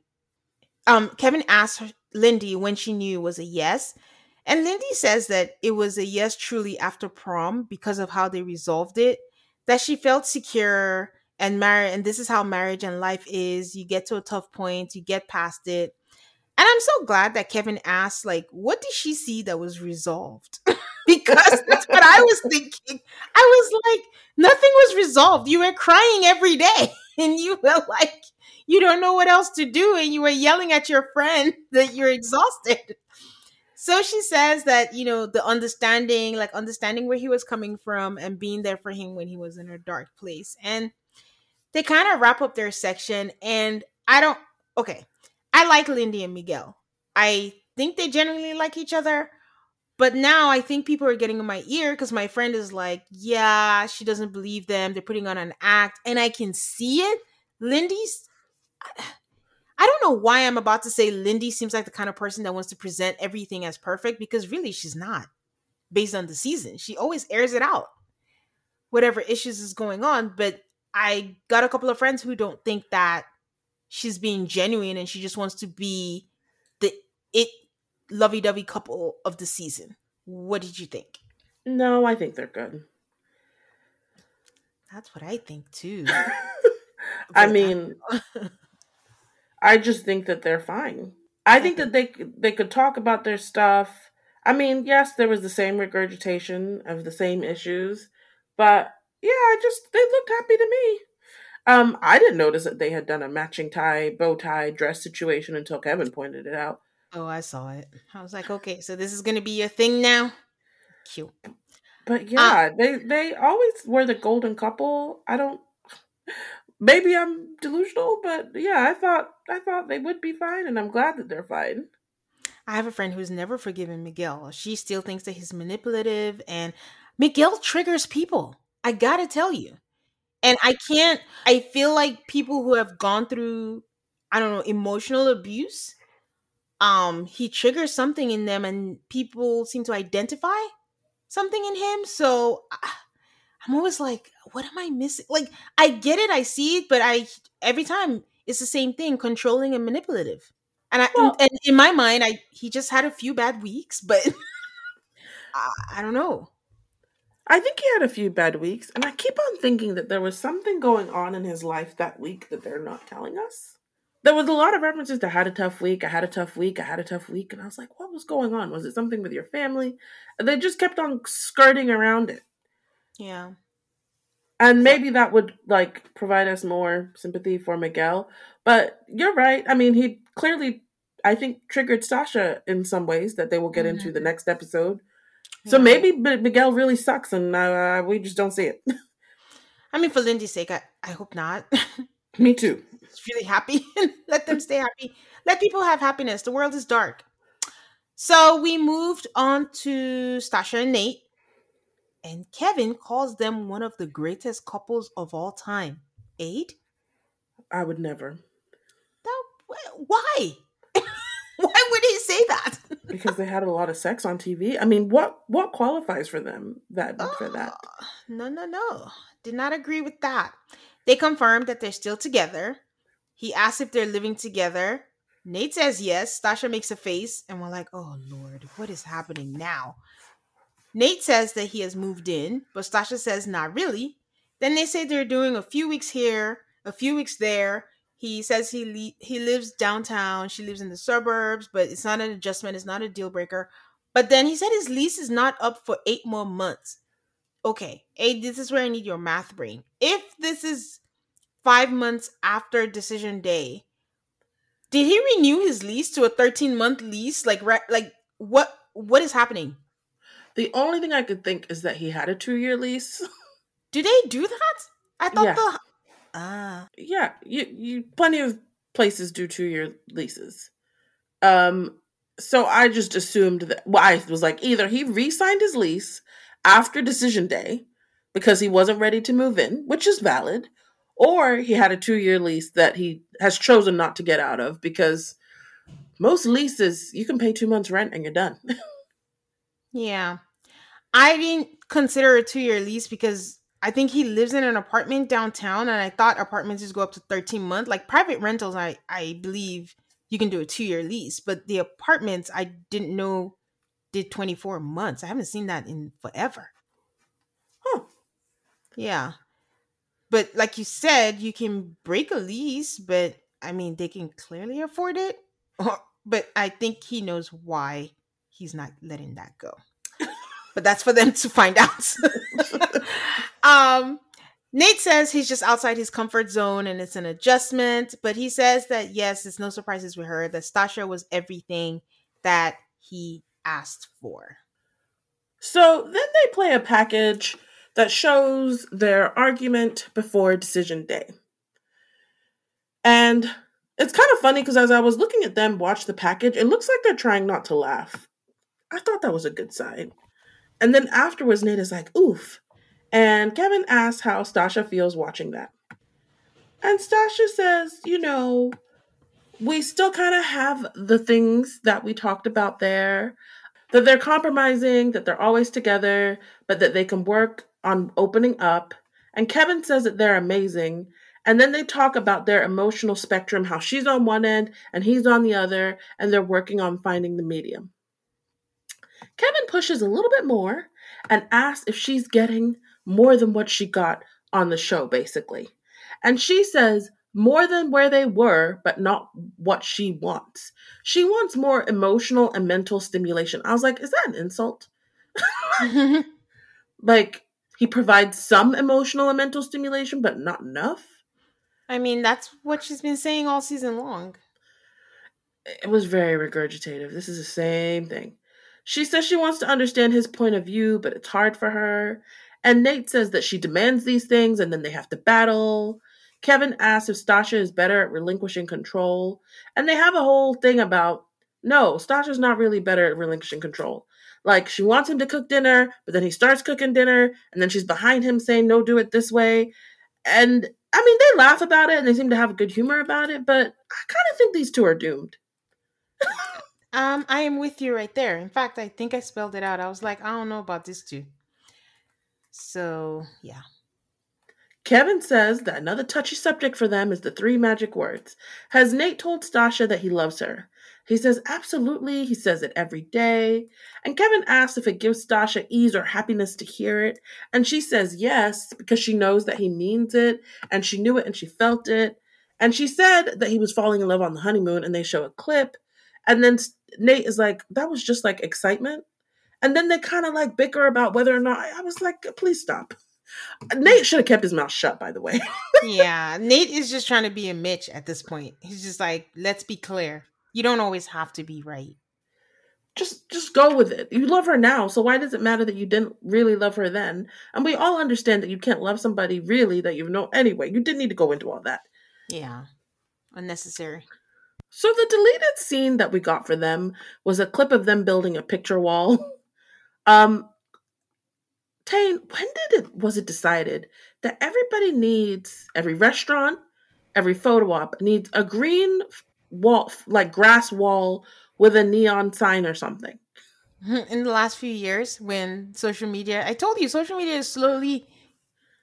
Um, Kevin asked Lindy when she knew it was a yes, and Lindy says that it was a yes truly after prom because of how they resolved it, that she felt secure and marriage and this is how marriage and life is. You get to a tough point, you get past it. And I'm so glad that Kevin asked, like, what did she see that was resolved? because that's what I was thinking. I was like, nothing was resolved. You were crying every day, and you were like, you don't know what else to do, and you were yelling at your friend that you're exhausted. So she says that, you know, the understanding, like understanding where he was coming from and being there for him when he was in a dark place. And they kind of wrap up their section. And I don't, okay, I like Lindy and Miguel. I think they genuinely like each other. But now I think people are getting in my ear because my friend is like, yeah, she doesn't believe them. They're putting on an act. And I can see it. Lindy's. I don't know why I'm about to say Lindy seems like the kind of person that wants to present everything as perfect because really she's not based on the season. She always airs it out, whatever issues is going on. But I got a couple of friends who don't think that she's being genuine and she just wants to be the it lovey-dovey couple of the season. What did you think? No, I think they're good. That's what I think too. I mean, I just think that they're fine. I think that they they could talk about their stuff. I mean, yes, there was the same regurgitation of the same issues, but yeah, I just they looked happy to me. Um, I didn't notice that they had done a matching tie, bow tie, dress situation until Kevin pointed it out. Oh, I saw it. I was like, okay, so this is gonna be your thing now. Cute. But yeah, uh, they they always were the golden couple. I don't. Maybe I'm delusional, but yeah, I thought I thought they would be fine, and I'm glad that they're fine. I have a friend who's never forgiven Miguel. She still thinks that he's manipulative, and Miguel triggers people. I gotta tell you and I can't. I feel like people who have gone through, I don't know, emotional abuse, um, he triggers something in them, and people seem to identify something in him. So I'm always like, what am I missing? Like, I get it, I see it, but I every time it's the same thing, controlling and manipulative. And I well, and in my mind, I he just had a few bad weeks, but I, I don't know. I think he had a few bad weeks, and I keep on thinking that there was something going on in his life that week that they're not telling us. There was a lot of references to had a tough week, I had a tough week, I had a tough week, and I was like, what was going on? Was it something with your family? And they just kept on skirting around it. Yeah. And maybe that would like provide us more sympathy for Miguel. But you're right. I mean, he clearly I think triggered Stacia in some ways that they will get mm-hmm. into the next episode. So yeah. maybe Miguel really sucks, and uh, we just don't see it. I mean, for Lindy's sake, I, I hope not. Me too. It's really happy. Let them stay happy. Let people have happiness. The world is dark. So we moved on to Stacia and Nate, and Kevin calls them one of the greatest couples of all time. Aid? I would never. That, why? why would he say that? because they had a lot of sex on TV. I mean, what what qualifies for them that oh, for that? No, no, no. Did not agree with that. They confirmed that they're still together. He asks if they're living together. Nate says yes. Stacia makes a face, and we're like, "Oh Lord, what is happening now?" Nate says that he has moved in, but Stacia says not really. Then they say they're doing a few weeks here, a few weeks there, he says he le- he lives downtown. She lives in the suburbs, but it's not an adjustment. It's not a deal breaker. But then he said his lease is not up for eight more months. Okay, hey, this is where I need your math brain. If this is five months after decision day, did he renew his lease to a thirteen month lease? Like, like what what is happening? The only thing I could think is that he had a two year lease. Do they do that? I thought yeah. the Ah. Yeah, you you plenty of places do two year leases. Um so I just assumed that well, I was like either he re-signed his lease after decision day because he wasn't ready to move in, which is valid, or he had a two year lease that he has chosen not to get out of because most leases you can pay two months rent and you're done. yeah. I didn't consider a two year lease because I think he lives in an apartment downtown and I thought apartments just go up to 13 months. Like private rentals, I, I believe you can do a two year lease, but the apartments I didn't know did 24 months. I haven't seen that in forever. Huh. Yeah. But like you said, you can break a lease, but I mean, they can clearly afford it. but I think he knows why he's not letting that go. but that's for them to find out. um, Nate says he's just outside his comfort zone and it's an adjustment, but he says that yes, it's no surprises with her that Stacia was everything that he asked for. So then they play a package that shows their argument before decision day. And it's kind of funny because as I was looking at them watch the package, it looks like they're trying not to laugh. I thought that was a good sign. And then afterwards, Nate is like, oof. And Kevin asks how Stacia feels watching that. And Stacia says, you know, we still kind of have the things that we talked about there that they're compromising, that they're always together, but that they can work on opening up. And Kevin says that they're amazing. And then they talk about their emotional spectrum, how she's on one end and he's on the other, and they're working on finding the medium. Kevin pushes a little bit more and asks if she's getting more than what she got on the show, basically. And she says, more than where they were, but not what she wants. She wants more emotional and mental stimulation. I was like, is that an insult? like, he provides some emotional and mental stimulation, but not enough? I mean, that's what she's been saying all season long. It was very regurgitative. This is the same thing. She says she wants to understand his point of view, but it's hard for her. And Nate says that she demands these things and then they have to battle. Kevin asks if Stacia is better at relinquishing control. And they have a whole thing about no, Stacia's not really better at relinquishing control. Like she wants him to cook dinner, but then he starts cooking dinner, and then she's behind him saying, No, do it this way. And I mean, they laugh about it and they seem to have good humor about it, but I kind of think these two are doomed. um, I am with you right there. In fact, I think I spelled it out. I was like, I don't know about these two. So, yeah. Kevin says that another touchy subject for them is the three magic words. Has Nate told Stacia that he loves her? He says, absolutely. He says it every day. And Kevin asks if it gives Stacia ease or happiness to hear it. And she says yes, because she knows that he means it. And she knew it and she felt it. And she said that he was falling in love on the honeymoon. And they show a clip. And then Nate is like, that was just like excitement. And then they kind of like bicker about whether or not. I was like, please stop. Nate should have kept his mouth shut, by the way. yeah, Nate is just trying to be a Mitch at this point. He's just like, let's be clear. You don't always have to be right. Just just go with it. You love her now, so why does it matter that you didn't really love her then? And we all understand that you can't love somebody really that you know anyway. You didn't need to go into all that. Yeah. Unnecessary. So the deleted scene that we got for them was a clip of them building a picture wall. Um Tane, when did it was it decided that everybody needs every restaurant, every photo op needs a green wall like grass wall with a neon sign or something? In the last few years when social media I told you social media is slowly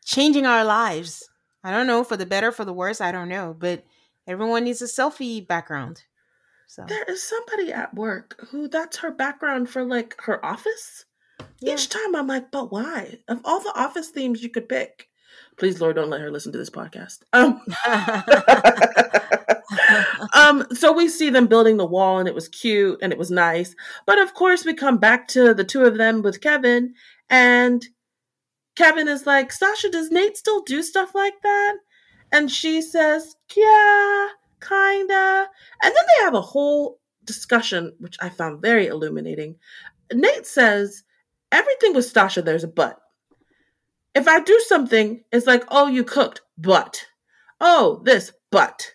changing our lives. I don't know for the better for the worse, I don't know, but everyone needs a selfie background. So there is somebody at work who that's her background for like her office. Yeah. Each time I'm like, but why? Of all the office themes you could pick, please, Lord, don't let her listen to this podcast. Um, um, so we see them building the wall, and it was cute and it was nice. But of course, we come back to the two of them with Kevin, and Kevin is like, Stacia, does Nate still do stuff like that? And she says, Yeah, kinda. And then they have a whole discussion, which I found very illuminating. Nate says everything with Stacia, there's a but. If I do something, it's like, oh, you cooked, but. Oh, this, but.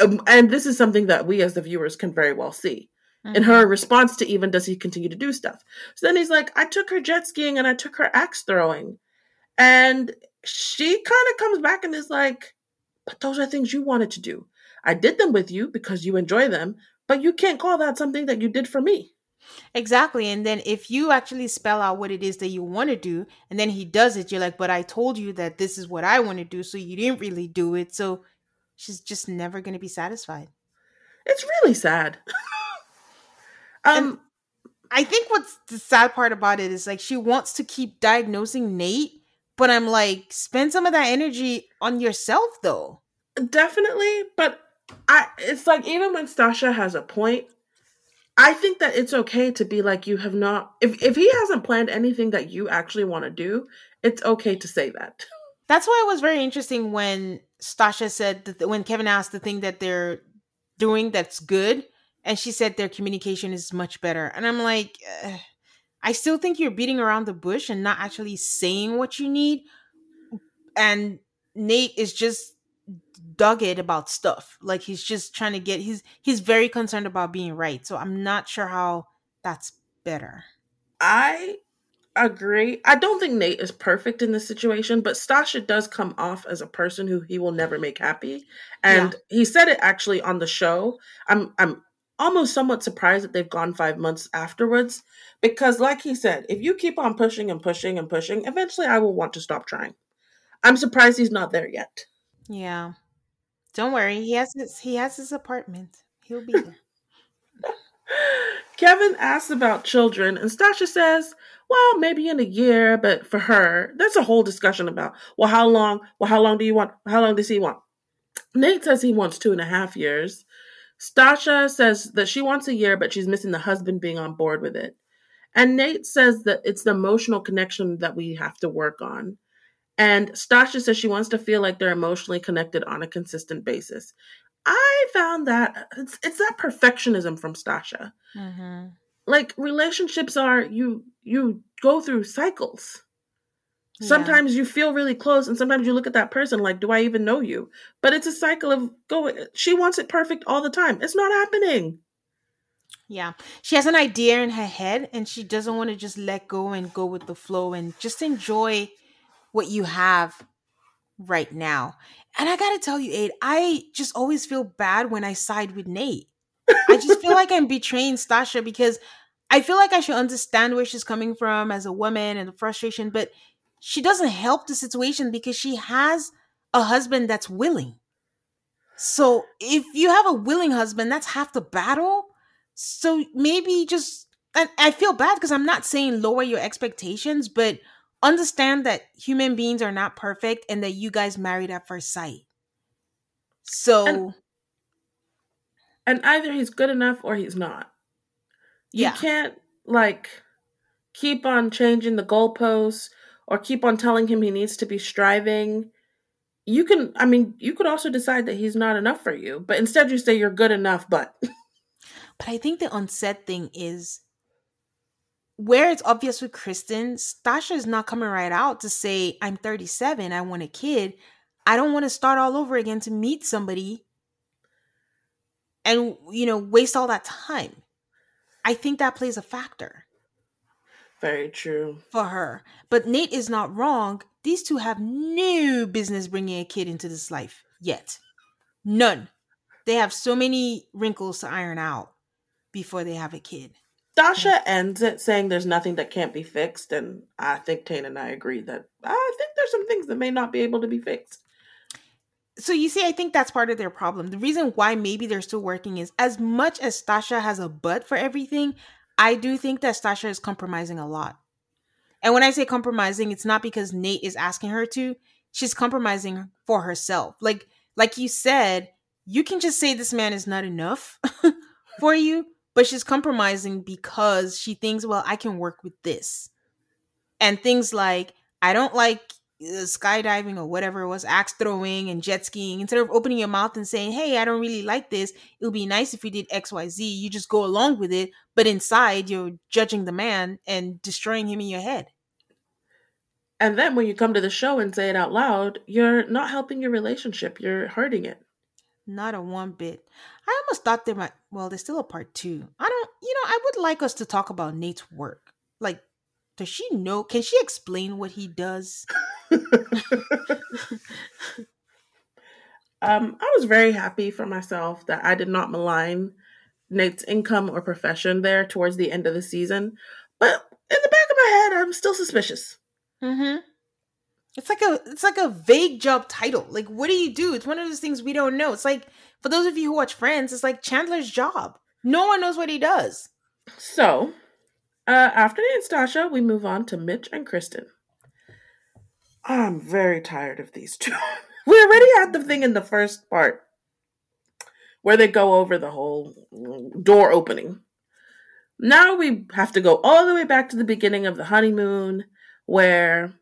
Um, and this is something that we as the viewers can very well see. Mm-hmm. In her response to even, does he continue to do stuff? So then he's like, I took her jet skiing and I took her axe throwing. And she kind of comes back and is like, but those are things you wanted to do. I did them with you because you enjoy them, but you can't call that something that you did for me. Exactly. And then if you actually spell out what it is that you want to do, and then he does it, you're like, but I told you that this is what I want to do, so you didn't really do it. So she's just never going to be satisfied. It's really sad. um, and I think what's the sad part about it is like she wants to keep diagnosing Nate, but I'm like, spend some of that energy on yourself though. Definitely, but I it's like even when Stacia has a point, I think that it's okay to be like you have not if if he hasn't planned anything that you actually want to do, it's okay to say that. That's why it was very interesting when Stacia said that when Kevin asked the thing that they're doing that's good, and she said their communication is much better, and I'm like, I still think you're beating around the bush and not actually saying what you need, and Nate is just dogged about stuff. Like he's just trying to get he's he's very concerned about being right. So I'm not sure how that's better. I agree. I don't think Nate is perfect in this situation, but Stacia does come off as a person who he will never make happy. And yeah. he said it actually on the show. I'm I'm almost somewhat surprised that they've gone 5 months afterwards because like he said, if you keep on pushing and pushing and pushing, eventually I will want to stop trying. I'm surprised he's not there yet. Yeah. Don't worry, he has his he has his apartment. He'll be there. Kevin asks about children, and Stacia says, "Well, maybe in a year, but for her, that's a whole discussion about well, how long? Well, how long do you want? How long does he want?" Nate says he wants two and a half years. Stacia says that she wants a year, but she's missing the husband being on board with it. And Nate says that it's the emotional connection that we have to work on. And Stacia says she wants to feel like they're emotionally connected on a consistent basis. I found that it's, it's that perfectionism from Stacia. Mm-hmm. Like relationships are you you go through cycles. Yeah. Sometimes you feel really close, and sometimes you look at that person like, "Do I even know you?" But it's a cycle of going. She wants it perfect all the time. It's not happening. Yeah. She has an idea in her head and she doesn't want to just let go and go with the flow and just enjoy what you have right now. And I gotta tell you, Aid, I just always feel bad when I side with Nate. I just feel like I'm betraying Stacia because I feel like I should understand where she's coming from as a woman and the frustration, but she doesn't help the situation because she has a husband that's willing. So if you have a willing husband, that's half the battle. So maybe just I, I feel bad because I'm not saying lower your expectations, but understand that human beings are not perfect and that you guys married at first sight. So and, and either he's good enough or he's not. You yeah. can't like keep on changing the goalposts or keep on telling him he needs to be striving. You can I mean, you could also decide that he's not enough for you, but instead you say you're good enough, but But I think the unsaid thing is where it's obvious with Krysten, Stacia is not coming right out to say, I'm 37, I want a kid. I don't want to start all over again to meet somebody and, you know, waste all that time. I think that plays a factor. Very true. For her. But Nate is not wrong. These two have no business bringing a kid into this life yet. None. They have so many wrinkles to iron out before they have a kid. Stacia ends it saying there's nothing that can't be fixed, and I think Tane and I agree that I think there's some things that may not be able to be fixed. So you see, I think that's part of their problem. The reason why maybe they're still working is as much as Stacia has a butt for everything, I do think that Stacia is compromising a lot. And when I say compromising, it's not because Nate is asking her to. She's compromising for herself. Like like you said, you can just say this man is not enough for you, but she's compromising because she thinks, well, I can work with this. And things like, I don't like uh, skydiving or whatever it was, axe throwing and jet skiing. Instead of opening your mouth and saying, hey, I don't really like this, it would be nice if you did XYZ. You just go along with it, but inside you're judging the man and destroying him in your head. And then when you come to the show and say it out loud, you're not helping your relationship, you're hurting it. Not a one bit. I almost thought there might. Well, there's still a part two. I don't. You know, I would like us to talk about Nate's work. Like, does she know? Can she explain what he does? um, I was very happy for myself that I did not malign Nate's income or profession there towards the end of the season. But in the back of my head, I'm still suspicious. Mm-hmm. It's like a it's like a vague job title. Like, what do you do? It's one of those things we don't know. It's like for those of you who watch Friends, it's like Chandler's job. No one knows what he does. So, uh, after Nate and Stacia, we move on to Mitch and Krysten. I'm very tired of these two. we already had the thing in the first part where they go over the whole door opening. Now we have to go all the way back to the beginning of the honeymoon where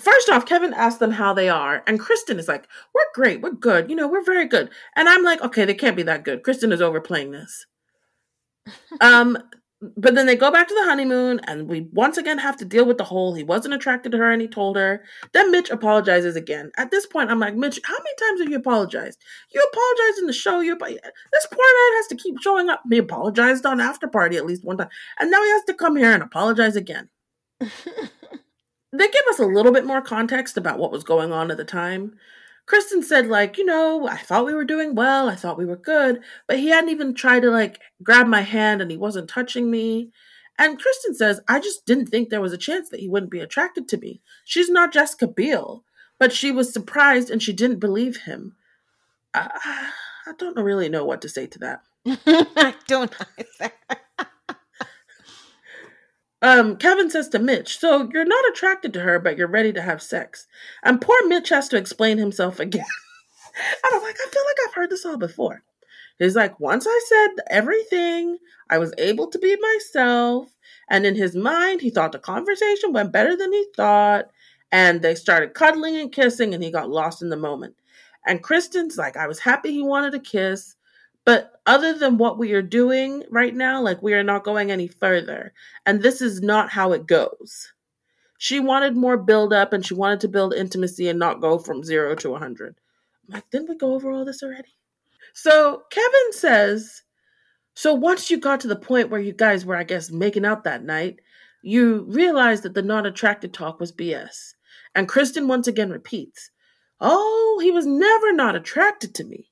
first off Kevin asked them how they are and Krysten is like, "We're great. We're good. You know, we're very good." And I'm like, "Okay, they can't be that good. Krysten is overplaying this." um but then they go back to the honeymoon and we once again have to deal with the whole he wasn't attracted to her and he told her then mitch apologizes again at this point i'm like mitch how many times have you apologized you apologized in the show you this poor man has to keep showing up he apologized on after party at least one time and now he has to come here and apologize again they give us a little bit more context about what was going on at the time Krysten said, like, you know, I thought we were doing well. I thought we were good. But he hadn't even tried to, like, grab my hand and he wasn't touching me. And Krysten says, I just didn't think there was a chance that he wouldn't be attracted to me. She's not Jessica Biel. But she was surprised and she didn't believe him. I, I don't really know what to say to that. I don't either. Um, Kevin says to Mitch, So you're not attracted to her, but you're ready to have sex. And poor Mitch has to explain himself again. and I'm like, I feel like I've heard this all before. He's like, Once I said everything, I was able to be myself. And in his mind, he thought the conversation went better than he thought. And they started cuddling and kissing, and he got lost in the moment. And Krysten's like, I was happy he wanted a kiss. But other than what we are doing right now, like we are not going any further. And this is not how it goes. She wanted more build up and she wanted to build intimacy and not go from zero to 100. I'm like, didn't we go over all this already? So Kevin says, so once you got to the point where you guys were, I guess, making out that night, you realized that the not attracted talk was BS. And Krysten once again repeats, Oh, he was never not attracted to me.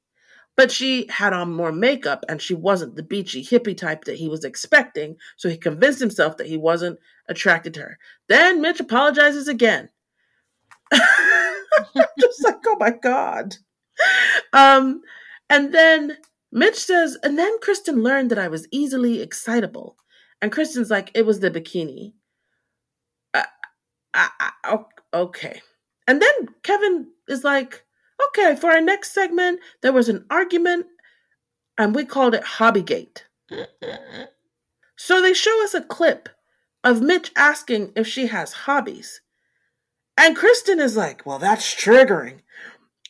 But she had on more makeup and she wasn't the beachy hippie type that he was expecting, so he convinced himself that he wasn't attracted to her. Then Mitch apologizes again. Just like, oh my God. Um, and then Mitch says, and then Krysten learned that I was easily excitable. And Krysten's like, it was the bikini. Uh, I, I, okay. And then Kevin is like, Okay, for our next segment, there was an argument and we called it Hobbygate. so they show us a clip of Mitch asking if she has hobbies. And Krysten is like, well, that's triggering.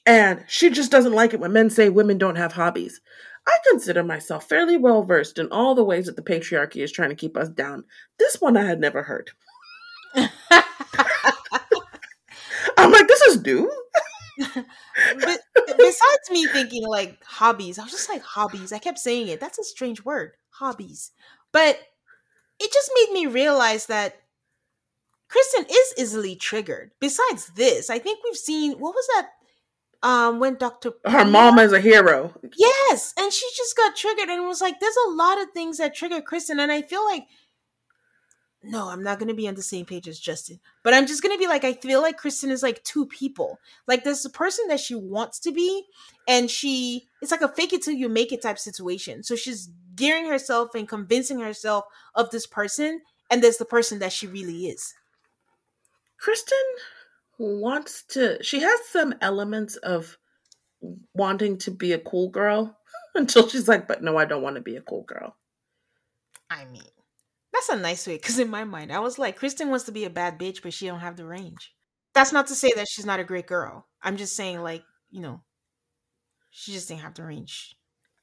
And she just doesn't like it when men say women don't have hobbies. I consider myself fairly well versed in all the ways that the patriarchy is trying to keep us down. This one I had never heard. I'm like, this is new but besides me thinking like hobbies, I was just like hobbies. I kept saying it. That's a strange word, hobbies. But it just made me realize that Krysten is easily triggered. Besides this, I think we've seen what was that um when Dr. Her mom is a hero. Yes, and she just got triggered and was like there's a lot of things that trigger Krysten and I feel like no, I'm not going to be on the same page as Justin. But I'm just going to be like, I feel like Krysten is like two people. Like, there's the person that she wants to be, and she, it's like a fake it till you make it type situation. So she's gearing herself and convincing herself of this person, and there's the person that she really is. Krysten wants to, she has some elements of wanting to be a cool girl until she's like, but no, I don't want to be a cool girl. I mean, that's a nice way, because in my mind, I was like, Krysten wants to be a bad bitch, but she don't have the range. That's not to say that she's not a great girl. I'm just saying, like, you know, she just didn't have the range.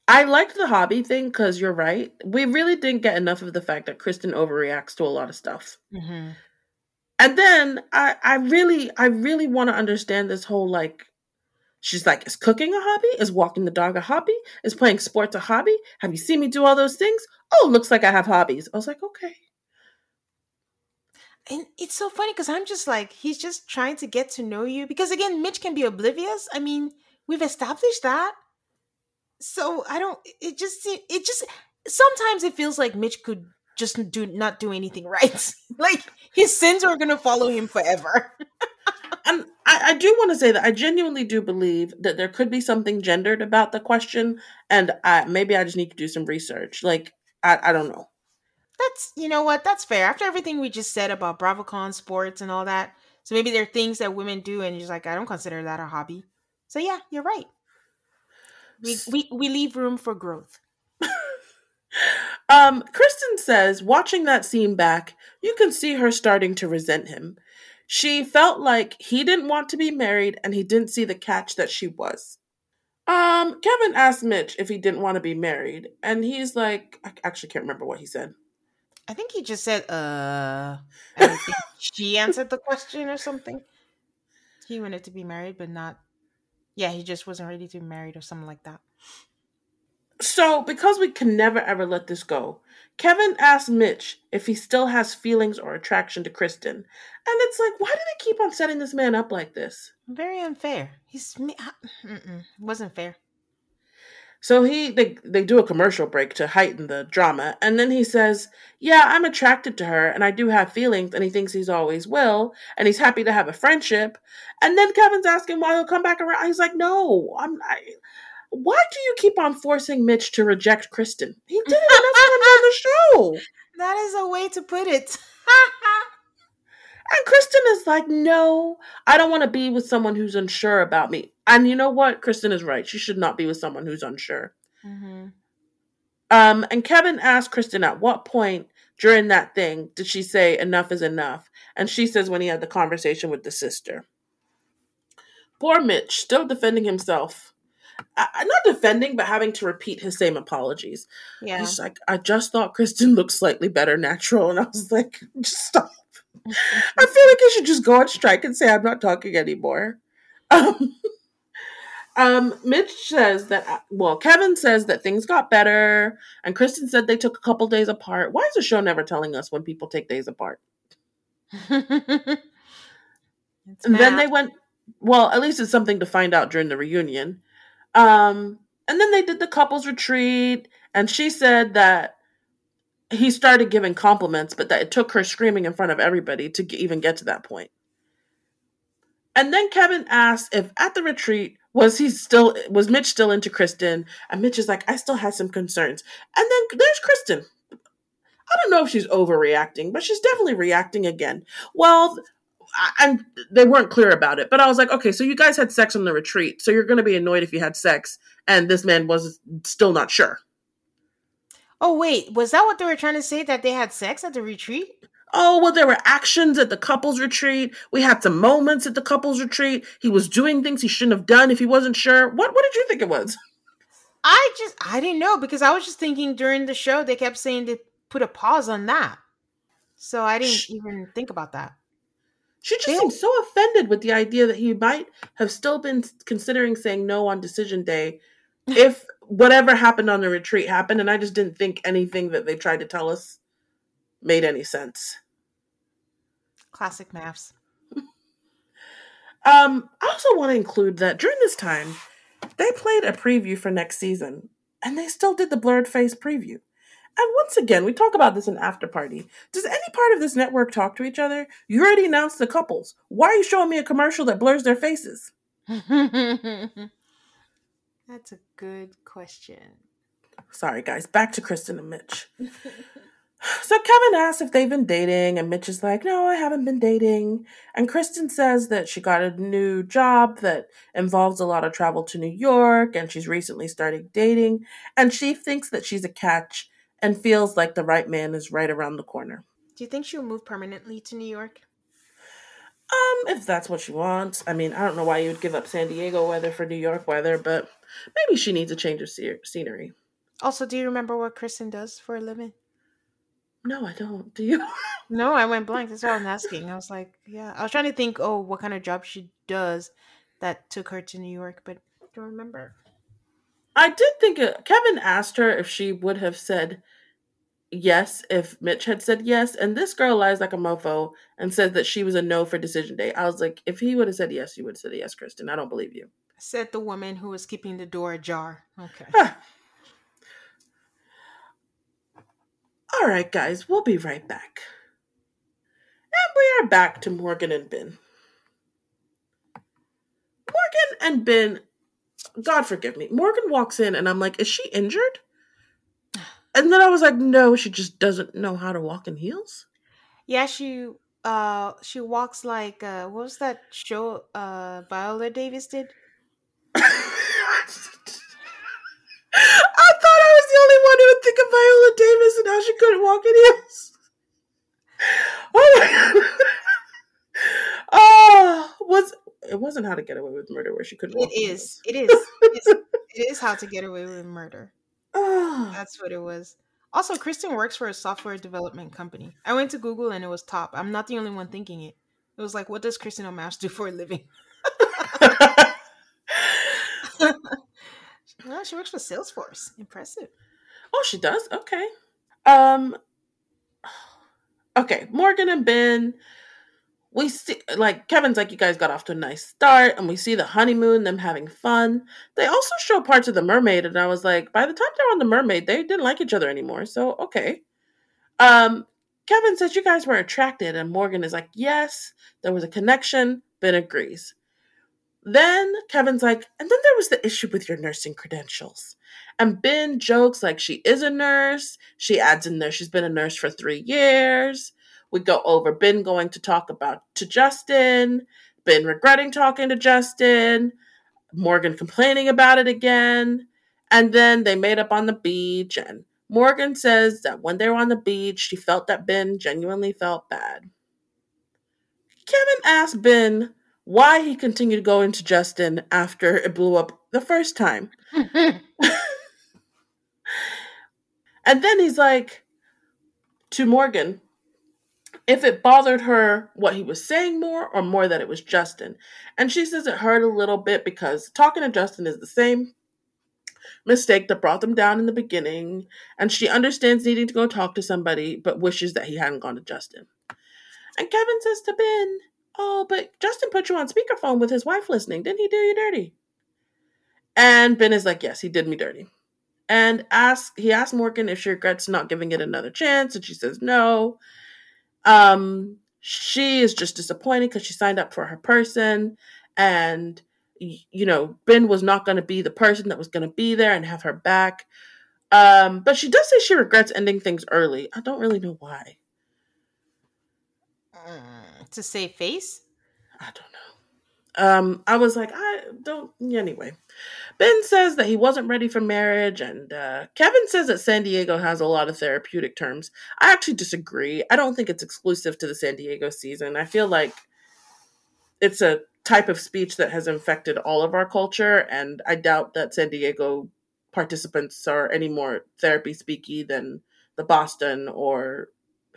I liked the hobby thing because you're right. We really didn't get enough of the fact that Krysten overreacts to a lot of stuff. Mm-hmm. And then I, I really, I really want to understand this whole like She's like, is cooking a hobby? Is walking the dog a hobby? Is playing sports a hobby? Have you seen me do all those things? Oh, looks like I have hobbies. I was like, okay. And it's so funny because I'm just like, he's just trying to get to know you. Because again, Mitch can be oblivious. I mean, we've established that. So I don't, it just, it just, sometimes it feels like Mitch could just do not do anything right. like his sins are going to follow him forever. and I, I do want to say that I genuinely do believe that there could be something gendered about the question, and I, maybe I just need to do some research. Like I, I don't know. That's you know what that's fair. After everything we just said about BravoCon sports and all that, so maybe there are things that women do, and you're like, I don't consider that a hobby. So yeah, you're right. We we we leave room for growth. um, Krysten says, watching that scene back, you can see her starting to resent him. She felt like he didn't want to be married and he didn't see the catch that she was. Um, Kevin asked Mitch if he didn't want to be married, and he's like, I actually can't remember what he said. I think he just said, uh, she answered the question or something. He wanted to be married, but not, yeah, he just wasn't ready to be married or something like that. So, because we can never ever let this go, Kevin asks Mitch if he still has feelings or attraction to Krysten. And it's like, why do they keep on setting this man up like this? Very unfair. He's mm-mm, wasn't fair. So he they they do a commercial break to heighten the drama, and then he says, "Yeah, I'm attracted to her, and I do have feelings, and he thinks he's always will, and he's happy to have a friendship." And then Kevin's asking why he'll come back around. He's like, "No, I'm. I, why do you keep on forcing Mitch to reject Krysten? He did it enough on the show. That is a way to put it. and Krysten is like, no, I don't want to be with someone who's unsure about me. And you know what? Krysten is right. She should not be with someone who's unsure. Mm-hmm. Um, and Kevin asked Krysten at what point during that thing did she say enough is enough? And she says when he had the conversation with the sister. Poor Mitch, still defending himself I, not defending, but having to repeat his same apologies. Yeah. He's like, I just thought Krysten looked slightly better natural. And I was like, just stop. I feel like you should just go on strike and say, I'm not talking anymore. Um, um, Mitch says that, uh, well, Kevin says that things got better. And Krysten said they took a couple days apart. Why is the show never telling us when people take days apart? and then they went, well, at least it's something to find out during the reunion. Um, and then they did the couples retreat, and she said that he started giving compliments, but that it took her screaming in front of everybody to get, even get to that point. And then Kevin asked if at the retreat was he still was Mitch still into Krysten, and Mitch is like, I still had some concerns. And then there's Krysten. I don't know if she's overreacting, but she's definitely reacting again. Well, and they weren't clear about it. But I was like, okay, so you guys had sex on the retreat, so you're going to be annoyed if you had sex, and this man was still not sure. Oh wait, was that what they were trying to say that they had sex at the retreat? Oh well, there were actions at the couples retreat. We had some moments at the couples retreat. He was doing things he shouldn't have done if he wasn't sure. What What did you think it was? I just I didn't know because I was just thinking during the show they kept saying to put a pause on that, so I didn't Shh. even think about that. She just seemed so offended with the idea that he might have still been considering saying no on decision day if whatever happened on the retreat happened. And I just didn't think anything that they tried to tell us made any sense. Classic MAFS. um, I also want to include that during this time, they played a preview for next season, and they still did the blurred face preview. And once again, we talk about this in After Party. Does any part of this network talk to each other? You already announced the couples. Why are you showing me a commercial that blurs their faces? That's a good question. Sorry, guys. Back to Krysten and Mitch. so Kevin asks if they've been dating, and Mitch is like, No, I haven't been dating. And Krysten says that she got a new job that involves a lot of travel to New York, and she's recently started dating. And she thinks that she's a catch and feels like the right man is right around the corner. Do you think she'll move permanently to New York? Um, if that's what she wants. I mean, I don't know why you would give up San Diego weather for New York weather, but maybe she needs a change of scenery. Also, do you remember what Krysten does for a living? No, I don't. Do you? no, I went blank. That's why I'm asking. I was like, yeah. I was trying to think, oh, what kind of job she does that took her to New York, but I don't remember. I did think it, Kevin asked her if she would have said yes if Mitch had said yes, and this girl lies like a mofo and says that she was a no for decision day. I was like, if he would have said yes, you would have said yes, Krysten. I don't believe you. Said the woman who was keeping the door ajar. Okay. All right, guys, we'll be right back. And we are back to Morgan and Ben. Morgan and Ben, God forgive me, Morgan walks in and I'm like, is she injured? And then I was like, no, she just doesn't know how to walk in heels. Yeah, she uh she walks like uh what was that show uh Viola Davis did? I thought I was the only one who would think of Viola Davis and how she couldn't walk in heels. Oh my god. Oh, was it wasn't how to get away with murder where she couldn't It is. It is. It is. It is how to get away with murder. heels. That's what it was. Also, Krysten works for a software development company. I went to Google and it was top. I'm not the only one thinking it. It was like, what does Krysten O'Mash do for a living? well, she works for Salesforce. Impressive. Oh, she does? Okay. Um Okay, Morgan and Ben we see like Kevin's like you guys got off to a nice start and we see the honeymoon them having fun. They also show parts of the mermaid and I was like by the time they're on the mermaid they didn't like each other anymore. So, okay. Um Kevin says you guys were attracted and Morgan is like, "Yes, there was a connection." Ben agrees. Then Kevin's like, and then there was the issue with your nursing credentials. And Ben jokes like she is a nurse. She adds in there she's been a nurse for three years. We go over Ben going to talk about to Justin, Ben regretting talking to Justin, Morgan complaining about it again. And then they made up on the beach. And Morgan says that when they were on the beach, she felt that Ben genuinely felt bad. Kevin asked Ben why he continued going to Justin after it blew up the first time. And then he's like to Morgan, if it bothered her what he was saying more or more that it was Justin. And she says it hurt a little bit because talking to Justin is the same mistake that brought them down in the beginning. And she understands needing to go talk to somebody, but wishes that he hadn't gone to Justin. And Kevin says to Ben, Oh, but Justin put you on speakerphone with his wife listening. Didn't he do you dirty? And Ben is like, Yes, he did me dirty and ask he asks Morgan if she regrets not giving it another chance, and she says no. Um, she is just disappointed because she signed up for her person, and you know Ben was not going to be the person that was going to be there and have her back. Um, but she does say she regrets ending things early. I don't really know why. Mm, to save face? I don't know. Um, I was like, I don't. Anyway, Ben says that he wasn't ready for marriage, and uh, Kevin says that San Diego has a lot of therapeutic terms. I actually disagree. I don't think it's exclusive to the San Diego season. I feel like it's a type of speech that has infected all of our culture, and I doubt that San Diego participants are any more therapy speaky than the Boston or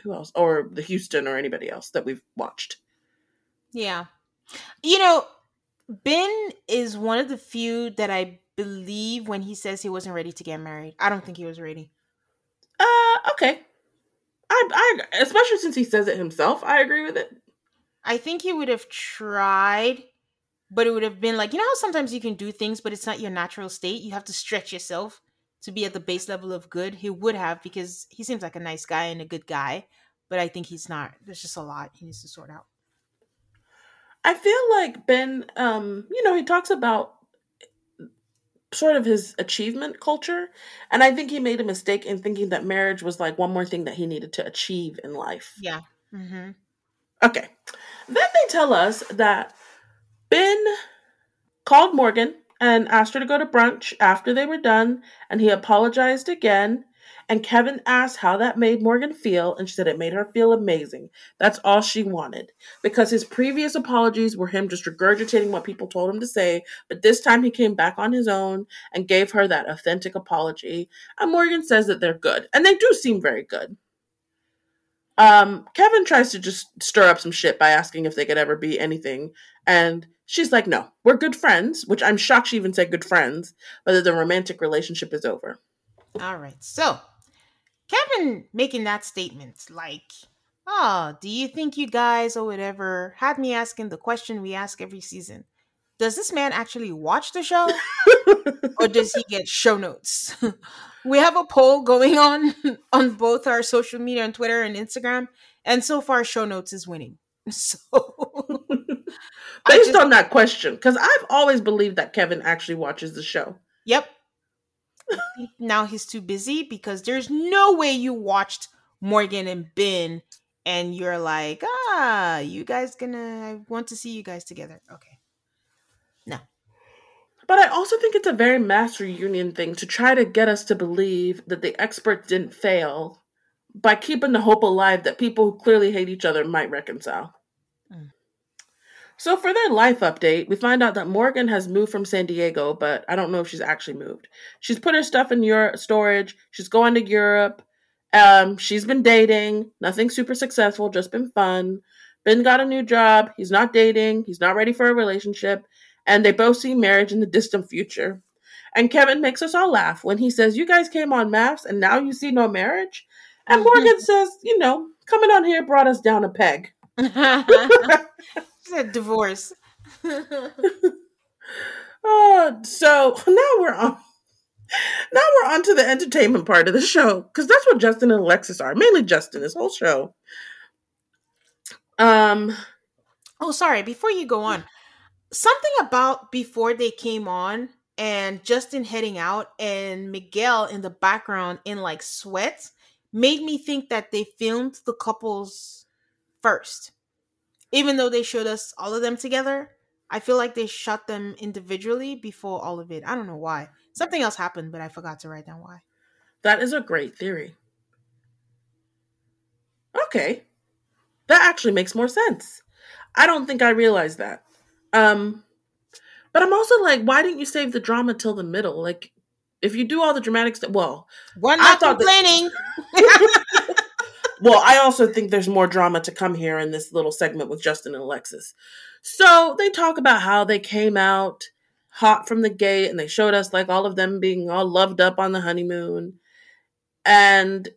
who else, or the Houston or anybody else that we've watched. Yeah. You know, Ben is one of the few that I believe when he says he wasn't ready to get married. I don't think he was ready. Uh, okay. I, I, especially since he says it himself, I agree with it. I think he would have tried, but it would have been like, you know how sometimes you can do things, but it's not your natural state? You have to stretch yourself to be at the base level of good. He would have because he seems like a nice guy and a good guy, but I think he's not. There's just a lot he needs to sort out. I feel like Ben, um, you know, he talks about sort of his achievement culture, and I think he made a mistake in thinking that marriage was like one more thing that he needed to achieve in life. Yeah. Mm-hmm. Okay. Then they tell us that Ben called Morgan and asked her to go to brunch after they were done, and he apologized again. And Kevin asked how that made Morgan feel, and she said it made her feel amazing. That's all she wanted. Because his previous apologies were him just regurgitating what people told him to say, but this time he came back on his own and gave her that authentic apology. And Morgan says that they're good, and they do seem very good. Um, Kevin tries to just stir up some shit by asking if they could ever be anything, and she's like, "No, we're good friends," which I'm shocked she even said good friends, but that the romantic relationship is over. All right. So, Kevin making that statement like, "Oh, do you think you guys or whatever had me asking the question we ask every season? Does this man actually watch the show, or does he get show notes?" we have a poll going on on both our social media on Twitter and Instagram, and so far, show notes is winning. So, based just, on that question, because I've always believed that Kevin actually watches the show. Yep. Now he's too busy because there's no way you watched Morgan and Ben and you're like, ah, you guys gonna I want to see you guys together. Okay. No. But I also think it's a very MAFS reunion thing to try to get us to believe that the experts didn't fail by keeping the hope alive that people who clearly hate each other might reconcile. Mm. So, for their life update, we find out that Morgan has moved from San Diego, but I don't know if she's actually moved. She's put her stuff in Europe storage. She's going to Europe. Um, she's been dating, nothing super successful, just been fun. Ben got a new job. He's not dating. He's not ready for a relationship and they both see marriage in the distant future. And Kevin makes us all laugh when he says, You guys came on MAFS and now you see no marriage? And. Morgan says, You know, coming on here brought us down a peg. said divorce. uh, so now we're on. Now we're on to the entertainment part of the show because that's what Justin and Alexis are. Mainly Justin, this whole show. Um. Oh, sorry. Before you go on, something about before they came on and Justin heading out and Miguel in the background in like sweats made me think that they filmed the couples first. Even though they showed us all of them together, I feel like they shot them individually before all of it. I don't know why. Something else happened, but I forgot to write down why. That is a great theory. Okay. That actually makes more sense. I don't think I realized that. Um, but I'm also like, why didn't you save the drama till the middle? Like, if you do all the dramatic stuff, well, we're not complaining. That- well, I also think there's more drama to come here in this little segment with Justin and Alexis. So they talk about how they came out hot from the gate and they showed us like all of them being all loved up on the honeymoon. And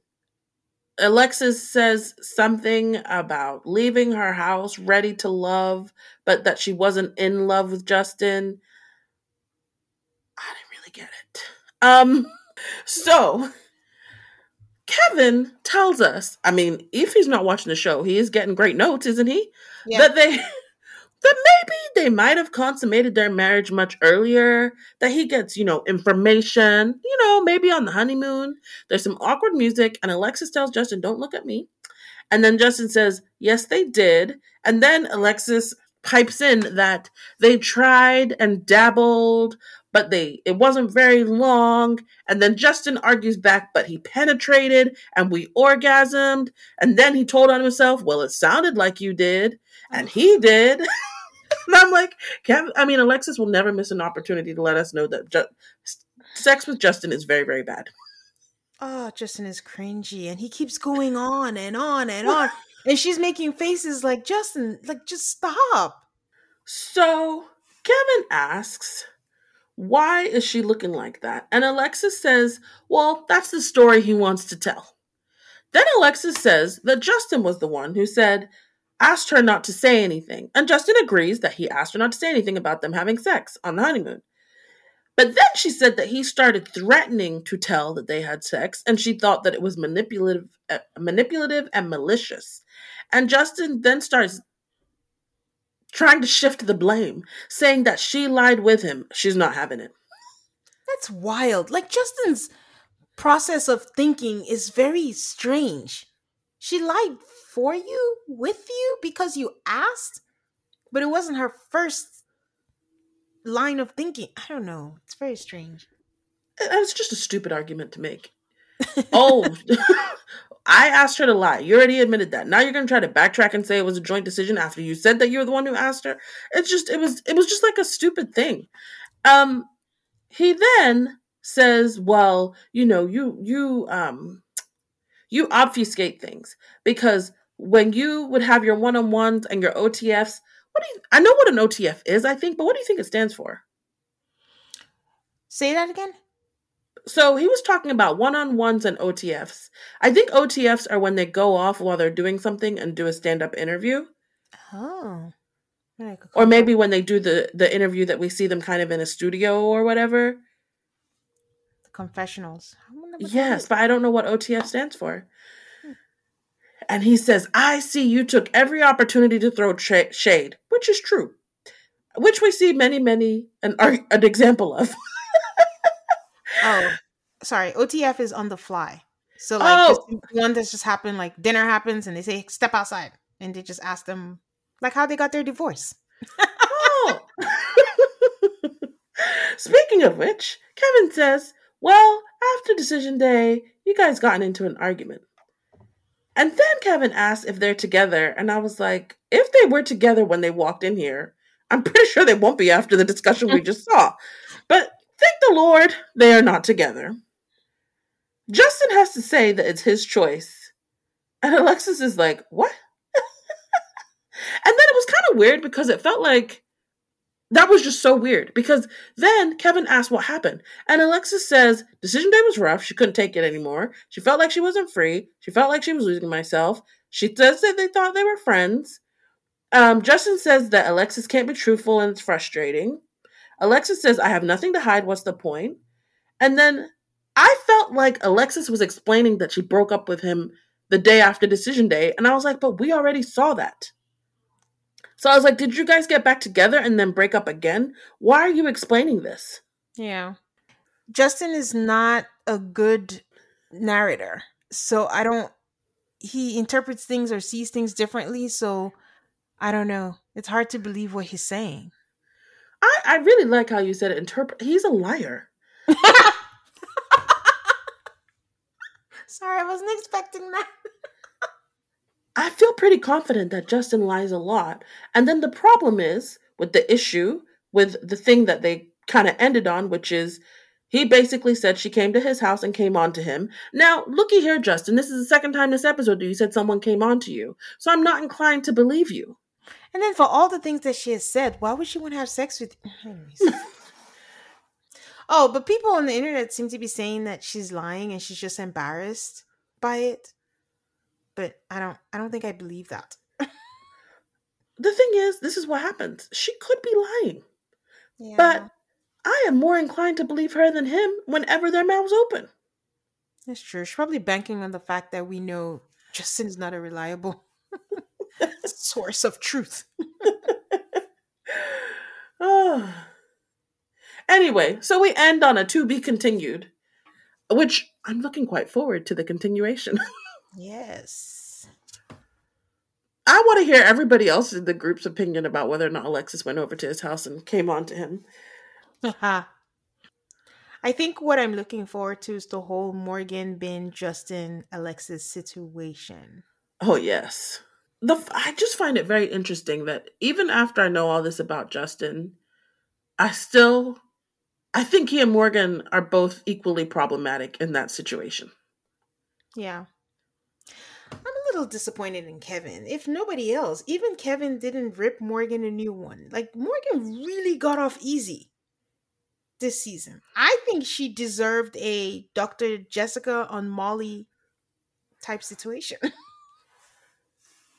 Alexis says something about leaving her house ready to love, but that she wasn't in love with Justin. I didn't really get it. Um, so Kevin tells us, I mean, if he's not watching the show, he is getting great notes, isn't he? Yeah. That they that maybe they might have consummated their marriage much earlier, that he gets, you know, information, you know, maybe on the honeymoon. There's some awkward music, and Alexis tells Justin, Don't look at me. And then Justin says, Yes, they did. And then Alexis pipes in that they tried and dabbled, but they it wasn't very long. And then Justin argues back, but he penetrated and we orgasmed. And then he told on himself, Well, it sounded like you did. And he did. and I'm like, Kevin, I mean, Alexis will never miss an opportunity to let us know that ju- sex with Justin is very, very bad. Oh, Justin is cringy, and he keeps going on and on and on, and she's making faces like Justin, like just stop. So Kevin asks, "Why is she looking like that?" And Alexis says, "Well, that's the story he wants to tell." Then Alexis says that Justin was the one who said, asked her not to say anything, and Justin agrees that he asked her not to say anything about them having sex on the honeymoon. But then she said that he started threatening to tell that they had sex, and she thought that it was manipulative, uh, manipulative and malicious. And Justin then starts trying to shift the blame, saying that she lied with him. She's not having it. That's wild. Like Justin's process of thinking is very strange. She lied for you, with you, because you asked, but it wasn't her first line of thinking. I don't know. It's very strange. It's just a stupid argument to make. oh, I asked her to lie. You already admitted that. Now you're going to try to backtrack and say it was a joint decision after you said that you were the one who asked her. It's just it was it was just like a stupid thing. Um he then says, "Well, you know, you you um you obfuscate things because when you would have your one-on-ones and your OTFs, what do you I know what an OTF is, I think, but what do you think it stands for? Say that again. So he was talking about one-on-ones and OTFs. I think OTFs are when they go off while they're doing something and do a stand-up interview. Oh. Or maybe when they do the the interview that we see them kind of in a studio or whatever. The confessionals. Yes, but I don't know what OTF stands for. And he says, I see you took every opportunity to throw tra- shade, which is true, which we see many, many an, an example of. oh, sorry. OTF is on the fly. So, like, oh. one that's just happened, like dinner happens and they say, step outside. And they just ask them, like, how they got their divorce. oh. Speaking of which, Kevin says, Well, after decision day, you guys gotten into an argument. And then Kevin asked if they're together, and I was like, if they were together when they walked in here, I'm pretty sure they won't be after the discussion we just saw. Lord, they are not together. Justin has to say that it's his choice. And Alexis is like, what? and then it was kind of weird because it felt like that was just so weird because then Kevin asked what happened. And Alexis says decision day was rough. She couldn't take it anymore. She felt like she wasn't free. She felt like she was losing myself. She says that they thought they were friends. Um, Justin says that Alexis can't be truthful and it's frustrating. Alexis says, I have nothing to hide. What's the point? And then I felt like Alexis was explaining that she broke up with him the day after decision day. And I was like, but we already saw that. So I was like, did you guys get back together and then break up again? Why are you explaining this? Yeah. Justin is not a good narrator. So I don't he interprets things or sees things differently, so I don't know. It's hard to believe what he's saying. I, I really like how you said it. Interpret. He's a liar. Sorry, I wasn't expecting that. I feel pretty confident that Justin lies a lot. And then the problem is with the issue, with the thing that they kind of ended on, which is he basically said she came to his house and came on to him. Now, looky here, Justin, this is the second time this episode that you said someone came on to you. So I'm not inclined to believe you. And then for all the things that she has said, why would she want to have sex with Oh, but people on the internet seem to be saying that she's lying and she's just embarrassed by it but I don't I don't think I believe that. the thing is, this is what happens. She could be lying. Yeah. But I am more inclined to believe her than him whenever their mouths open. That's true. She's probably banking on the fact that we know Justin is not a reliable source of truth. oh. Anyway, so we end on a to be continued, which I'm looking quite forward to the continuation. Yes. I want to hear everybody else in the group's opinion about whether or not Alexis went over to his house and came on to him. I think what I'm looking forward to is the whole Morgan, Ben, Justin, Alexis situation. Oh yes. The I just find it very interesting that even after I know all this about Justin, I still I think he and Morgan are both equally problematic in that situation. Yeah. I'm a little disappointed in Kevin. If nobody else, even Kevin didn't rip Morgan a new one. Like Morgan really got off easy this season. I think she deserved a Dr. Jessica on Molly type situation.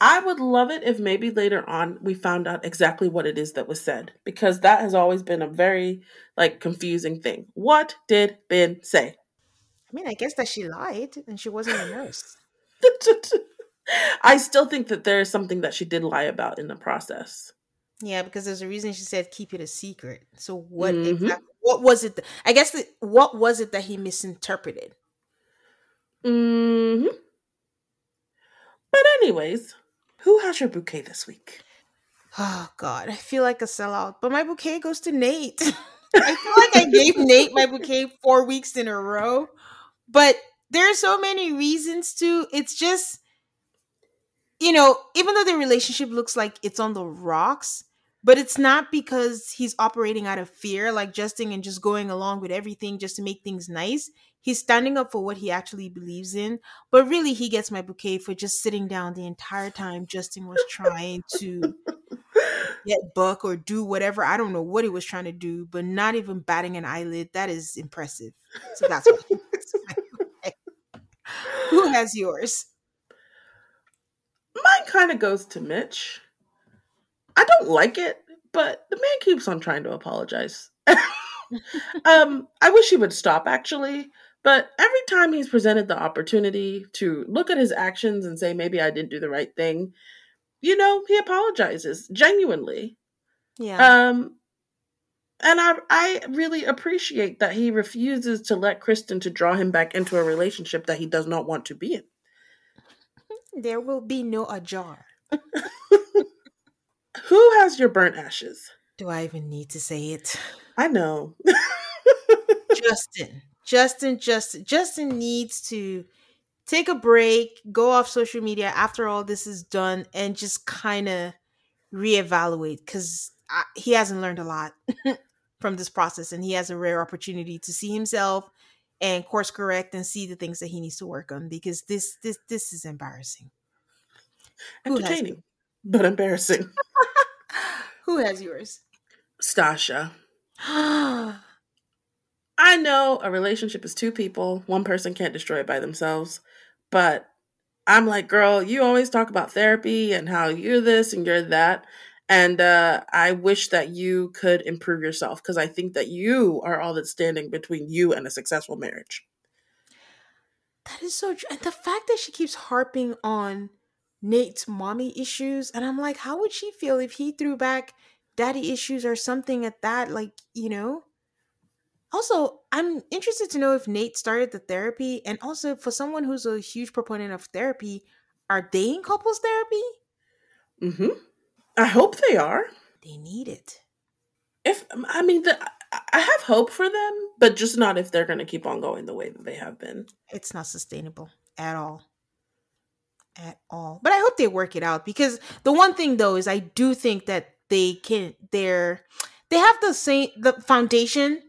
I would love it if maybe later on we found out exactly what it is that was said because that has always been a very like confusing thing. What did Ben say? I mean, I guess that she lied and she wasn't a nurse. I still think that there is something that she did lie about in the process. Yeah, because there's a reason she said keep it a secret. So what mm-hmm. exactly, what was it? Th- I guess the, what was it that he misinterpreted? Hmm. But anyways, who has your bouquet this week? Oh God, I feel like a sellout, but my bouquet goes to Nate. I feel like I gave Nate my bouquet four weeks in a row, but there are so many reasons to. It's just, you know, even though the relationship looks like it's on the rocks, but it's not because he's operating out of fear, like Justin and just going along with everything just to make things nice. He's standing up for what he actually believes in. But really, he gets my bouquet for just sitting down the entire time Justin was trying to get Buck or do whatever. I don't know what he was trying to do, but not even batting an eyelid. That is impressive. So that's what Who has yours? Mine kind of goes to Mitch. I don't like it, but the man keeps on trying to apologize. um, I wish he would stop actually. But every time he's presented the opportunity to look at his actions and say, maybe I didn't do the right thing, you know, he apologizes genuinely. Yeah. Um, and I I really appreciate that he refuses to let Krysten to draw him back into a relationship that he does not want to be in. There will be no ajar. Who has your burnt ashes? Do I even need to say it? I know. Justin. Justin, Justin, Justin needs to take a break, go off social media after all this is done, and just kind of reevaluate because he hasn't learned a lot from this process, and he has a rare opportunity to see himself and course correct and see the things that he needs to work on because this this this is embarrassing. Entertaining, but embarrassing. Who has yours? Stacia. I know a relationship is two people. One person can't destroy it by themselves. But I'm like, girl, you always talk about therapy and how you're this and you're that. And uh, I wish that you could improve yourself because I think that you are all that's standing between you and a successful marriage. That is so true. And the fact that she keeps harping on Nate's mommy issues, and I'm like, how would she feel if he threw back daddy issues or something at that? Like, you know? Also, I'm interested to know if Nate started the therapy, and also for someone who's a huge proponent of therapy, are they in couples therapy? Mm-hmm. I hope they are. They need it. If I mean, the, I have hope for them, but just not if they're going to keep on going the way that they have been. It's not sustainable at all. At all. But I hope they work it out because the one thing though is I do think that they can. They're they have the same the foundation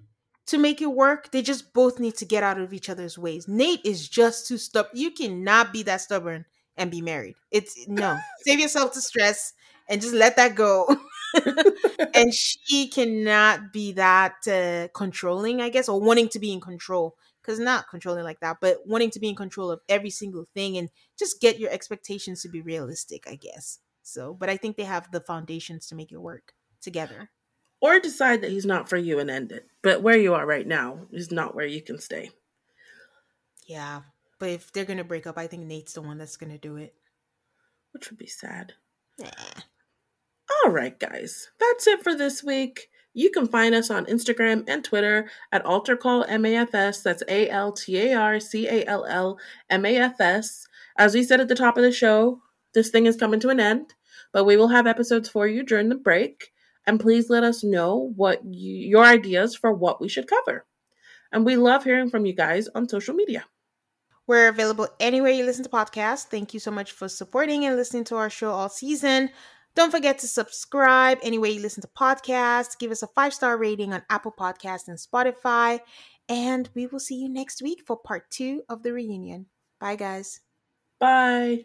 to make it work. They just both need to get out of each other's ways. Nate is just too stubborn. You cannot be that stubborn and be married. It's no. Save yourself the stress and just let that go. and she cannot be that uh, controlling, I guess, or wanting to be in control. Because not controlling like that, but wanting to be in control of every single thing and just get your expectations to be realistic, I guess. So, but I think they have the foundations to make it work together or decide that he's not for you and end it. But where you are right now is not where you can stay. Yeah. But if they're going to break up, I think Nate's the one that's going to do it. Which would be sad. Yeah. All right, guys. That's it for this week. You can find us on Instagram and Twitter at AltarCallMAFS. That's A L T A R C A L L M A F S. As we said at the top of the show, this thing is coming to an end, but we will have episodes for you during the break and please let us know what you, your ideas for what we should cover. And we love hearing from you guys on social media. We're available anywhere you listen to podcasts. Thank you so much for supporting and listening to our show all season. Don't forget to subscribe anywhere you listen to podcasts. Give us a five star rating on Apple Podcasts and Spotify. And we will see you next week for part two of the reunion. Bye, guys. Bye.